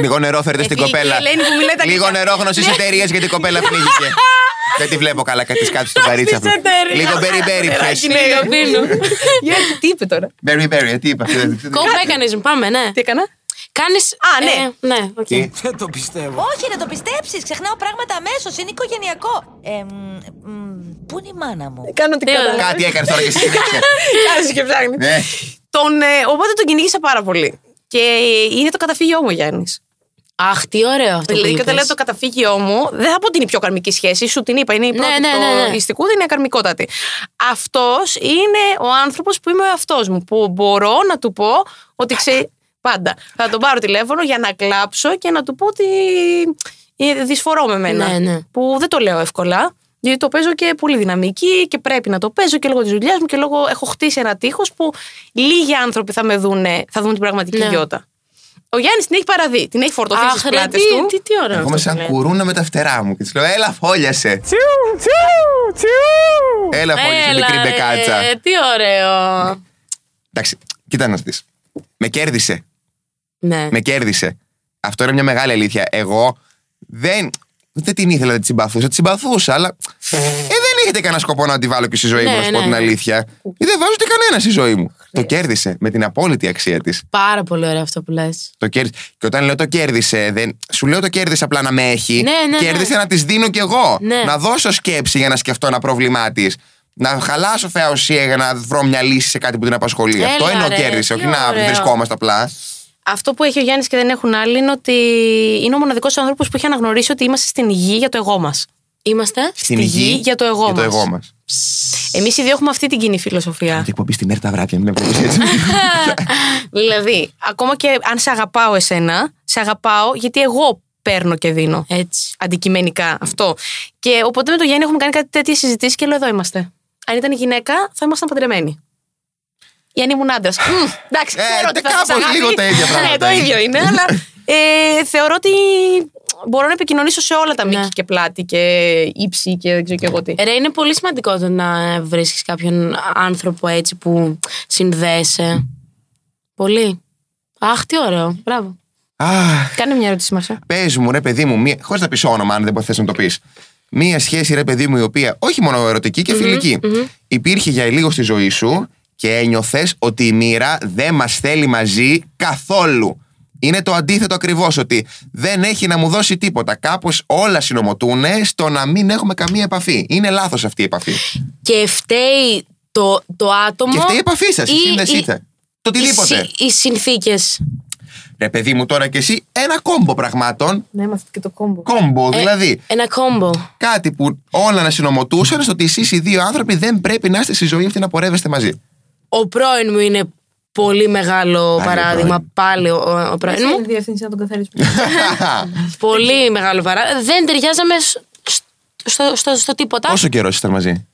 Λίγο νερό φέρετε στην
Εκεί,
κοπέλα.
η Ελένη που μιλάει τα
Λίγο
αγγλικά.
νερό γνωστή εταιρεία γιατί η κοπέλα πνίγηκε. Δεν τη βλέπω καλά κάτι κάτω στο καρίτσι αυτό. Λίγο berry berry πες.
Γιατί, τι είπε τώρα;
Berry berry, ε, τι είπα.
Cope mechanism, πάμε, ναι.
Τι έκανα;
Κάνεις.
Α, ναι.
ναι, οκ.
Τι;
Όχι, να το πιστέψεις. Ξεχνάω πράγματα αμέσως. Είναι οικογενειακό. Ε, μ, μ, πού είναι η μάνα μου;
Κάνω την
Τι
κατάλαβα.
Κάτι έκανες τώρα και εσύ συνέχεια.
Κάτσε και ψάχνεις.
Ναι.
Τον, ε, οπότε τον κυνήγησα πάρα πολύ. Και είναι το καταφύγιό μου, Γιάννης.
Αχ, τι ωραίο αυτό. που
Δηλαδή, και όταν
είπες.
λέω το καταφύγιό μου, δεν θα πω ότι είναι η πιο καρμική σχέση. Σου την είπα, είναι η
Ναι,
πρώτη
ναι,
το
ναι, ναι.
ιστικού, δεν είναι καρμικότατη. Αυτός είναι ο άνθρωπος που είμαι ο εαυτός μου. Που μπορώ να του πω ότι ξέρει. Πάντα. Θα τον πάρω τηλέφωνο για να κλάψω και να του πω ότι ε, δυσφορώ με μένα.
Ναι, ναι.
Που δεν το λέω εύκολα. Γιατί το παίζω και πολύ δυναμική και πρέπει να το παίζω και λόγω της δουλειάς μου και λόγω έχω χτίσει ένα τείχος που λίγοι άνθρωποι θα με δουν, θα δουν την πραγματική
Ναι.
Γιώτα. Ο Γιάννης την έχει παραδεί, την έχει φορτωθεί
Αχ,
στις
ρε,
πλάτες
τι,
του.
τι, τι ωραίο.
Εγώ είμαι
αυτό που
σαν
λέει.
κουρούνα με τα φτερά μου και της λέω Έλα, φόλιασε. Έλα, φόλιασε,
Έλα,
μικρή
ρε,
μπεκάτσα.
Τι ωραίο.
Εντάξει, κοίτα να δει. Με κέρδισε.
Ναι.
Με κέρδισε. Αυτό είναι μια μεγάλη αλήθεια. Εγώ δεν. Δεν την ήθελα, δεν τη συμπαθούσα. Τη συμπαθούσα, αλλά. Ε, δεν έχετε κανένα σκοπό να τη βάλω και στη ζωή μου,
Ναι,
να σου πω
ναι,
την
ναι.
αλήθεια. Ή δεν βάζω ούτε κανένα στη ζωή μου. Το κέρδισε με την απόλυτη αξία της.
Πάρα πολύ ωραίο αυτό που λες.
Το κέρδισε. Και όταν λέω το κέρδισε, δεν... σου λέω το κέρδισε απλά να με έχει.
Ναι, ναι, ναι.
κέρδισε να της δίνω κι εγώ.
Ναι.
Να δώσω σκέψη για να σκεφτώ ένα πρόβλημά της. Να χαλάσω θέα ουσία για να βρω μια λύση σε κάτι που την απασχολεί.
Έλα,
Αυτό εννοώ
ρε,
κέρδισε,
τι
όχι να
ωραίο.
βρισκόμαστε απλά.
Αυτό που έχει ο Γιάννης και δεν έχουν άλλοι είναι ότι είναι ο μοναδικός άνθρωπος που έχει αναγνωρίσει ότι είμαστε στην γη για το εγώ μας.
Είμαστε.
Στην
Στη γη για το εγώ
για το
μας.
εγώ μας.
Εμείς οι δύο έχουμε αυτή την κοινή φιλοσοφία.
Τι εκπομπή στην έρτα βράδια, μην με βλέπεις έτσι.
δηλαδή, ακόμα και αν σε αγαπάω εσένα, σε αγαπάω γιατί εγώ παίρνω και δίνω.
Έτσι.
Αντικειμενικά αυτό. Και οπότε με τον Γιάννη έχουμε κάνει κάτι τέτοιες συζητήσεις και λέω: Εδώ είμαστε. Αν ήταν γυναίκα, θα ήμασταν παντρεμένοι. Ή αν ήμουν άντρας. Εντάξει,
Ε,
ξέρω ότι
τε-
θα σας
κάπως
αγάπη.
λίγο τα ίδια
Ναι,
πράγματα
το
είναι.
ίδιο είναι, αλλά ε, θεωρώ ότι μπορώ να επικοινωνήσω σε όλα τα μήκη
Ναι.
και πλάτη και ύψη και δεν ξέρω και εγώ τι.
Ρε, είναι πολύ σημαντικό το να βρίσκεις κάποιον άνθρωπο έτσι που συνδέεσαι. Πολύ. Αχ, τι ωραίο. Μπράβο.
Αχ,
Κάνε μια ερώτηση, Μαρσά.
πες μου, ρε παιδί μου, μία... χωρίς να πεις όνομα, αν δεν θες να το πεις. Μία σχέση, ρε παιδί μου, η οποία όχι μόνο ερωτική και φιλικη υπήρχε για λίγο στη ζωή σου και ένιωθες ότι η μοίρα δεν μας θέλει μαζί καθόλου. Είναι το αντίθετο ακριβώς, ότι δεν έχει να μου δώσει τίποτα. Κάπως όλα συνομωτούν στο να μην έχουμε καμία επαφή. Είναι λάθος αυτή η επαφή.
Και φταίει το, το άτομο.
Και φταίει η επαφή σας, η
ή-
σύνδεσή
ή-
σας. Το οτιδήποτε.
Οι, συ- οι συνθήκες.
Ρε παιδί μου, τώρα κι εσύ ένα κόμπο πραγμάτων.
Ναι, είμαστε και το κόμπο.
Κόμπο, δηλαδή.
Ένα κόμπο.
Κάτι που όλα να συνομωτούσαν στο ότι εσείς οι δύο άνθρωποι δεν πρέπει να είστε στη ζωή αυτή να πορεύεστε μαζί.
Ο πρώην μου είναι πολύ μεγάλο
ο
παράδειγμα.
πρώην.
Πάλι ο, ο, ο πρώην μου.
διευθύνση να τον καθαρίσουμε.
πολύ μεγάλο παράδειγμα. Δεν ταιριάζαμε σ- στο, στο, στο τίποτα.
Πόσο καιρό ήσασταν μαζί;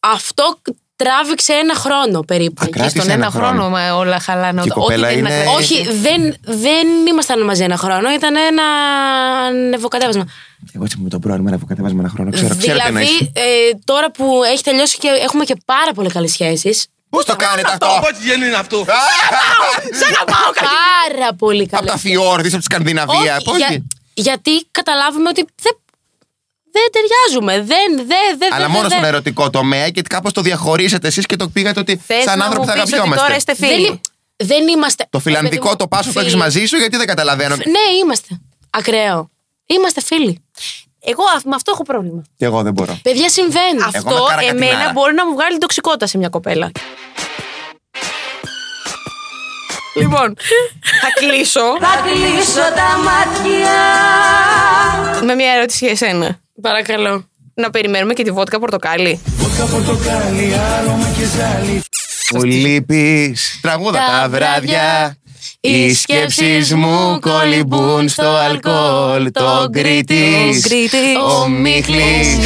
Αυτό τράβηξε ένα χρόνο περίπου.
Α, κράτησε
Στον ένα
ένα
χρόνο,
χρόνο.
μα όλα χαλάνε.
Και η
Ό,τι
κοπέλα
δεν
είναι-
ακραίο.
Όχι, δεν, δεν ήμασταν μαζί ένα χρόνο. Ήταν ένα νευκοκατέβασμα.
Εγώ έτσι με τον πρώην μου ένα αποκατέβασμα ένα χρόνο. Ξέρω, ξέρω τι εννοείς.
δηλαδή, ε, τώρα που έχει τελειώσει και έχουμε και πάρα πολύ καλές σχέσεις.
Πώ το κάνετε αυτό;
Πόση γέννη είναι αυτό;
Πάρα πολύ
Από
καλέ.
τα φιόρδη, από τη Σκανδιναβία.
Όχι,
Πώς
για-
γι-
γιατί καταλάβουμε ότι δεν, δεν ταιριάζουμε. Δεν, δεν, δεν.
Αλλά
δεν,
μόνο
δεν.
στον ερωτικό τομέα και κάπως το διαχωρίσατε εσείς και το πήγατε ότι
Θες
σαν
να
άνθρωποι
μου
θα
πεις ότι
αγαπιόμαστε.
τώρα είστε
Δεν,
φίλοι.
εί- Δεν είμαστε.
Το φιλανδικό το πάσο που έχεις μαζί σου, γιατί δεν καταλαβαίνω.
Ναι, είμαστε. Ακραίο. Είμαστε φίλοι.
Εγώ α- με αυτό έχω πρόβλημα.
Και εγώ δεν μπορώ.
Παιδιά συμβαίνει.
Εγώ
Αυτό
με καρακατινάρα.
εμένα μπορεί να μου βγάλει τοξικότητα σε μια κοπέλα. λοιπόν, θα κλείσω
Θα κλείσω τα μάτια
με μια ερώτηση για εσένα.
Παρακαλώ.
Να περιμένουμε και τη βότκα πορτοκάλι.
Μου λείπεις τραγούδα
Τα
τα βράδια. Οι σκέψεις μου κολυμπούν στο αλκοόλ. Το γκρίτης, ο Μίχλης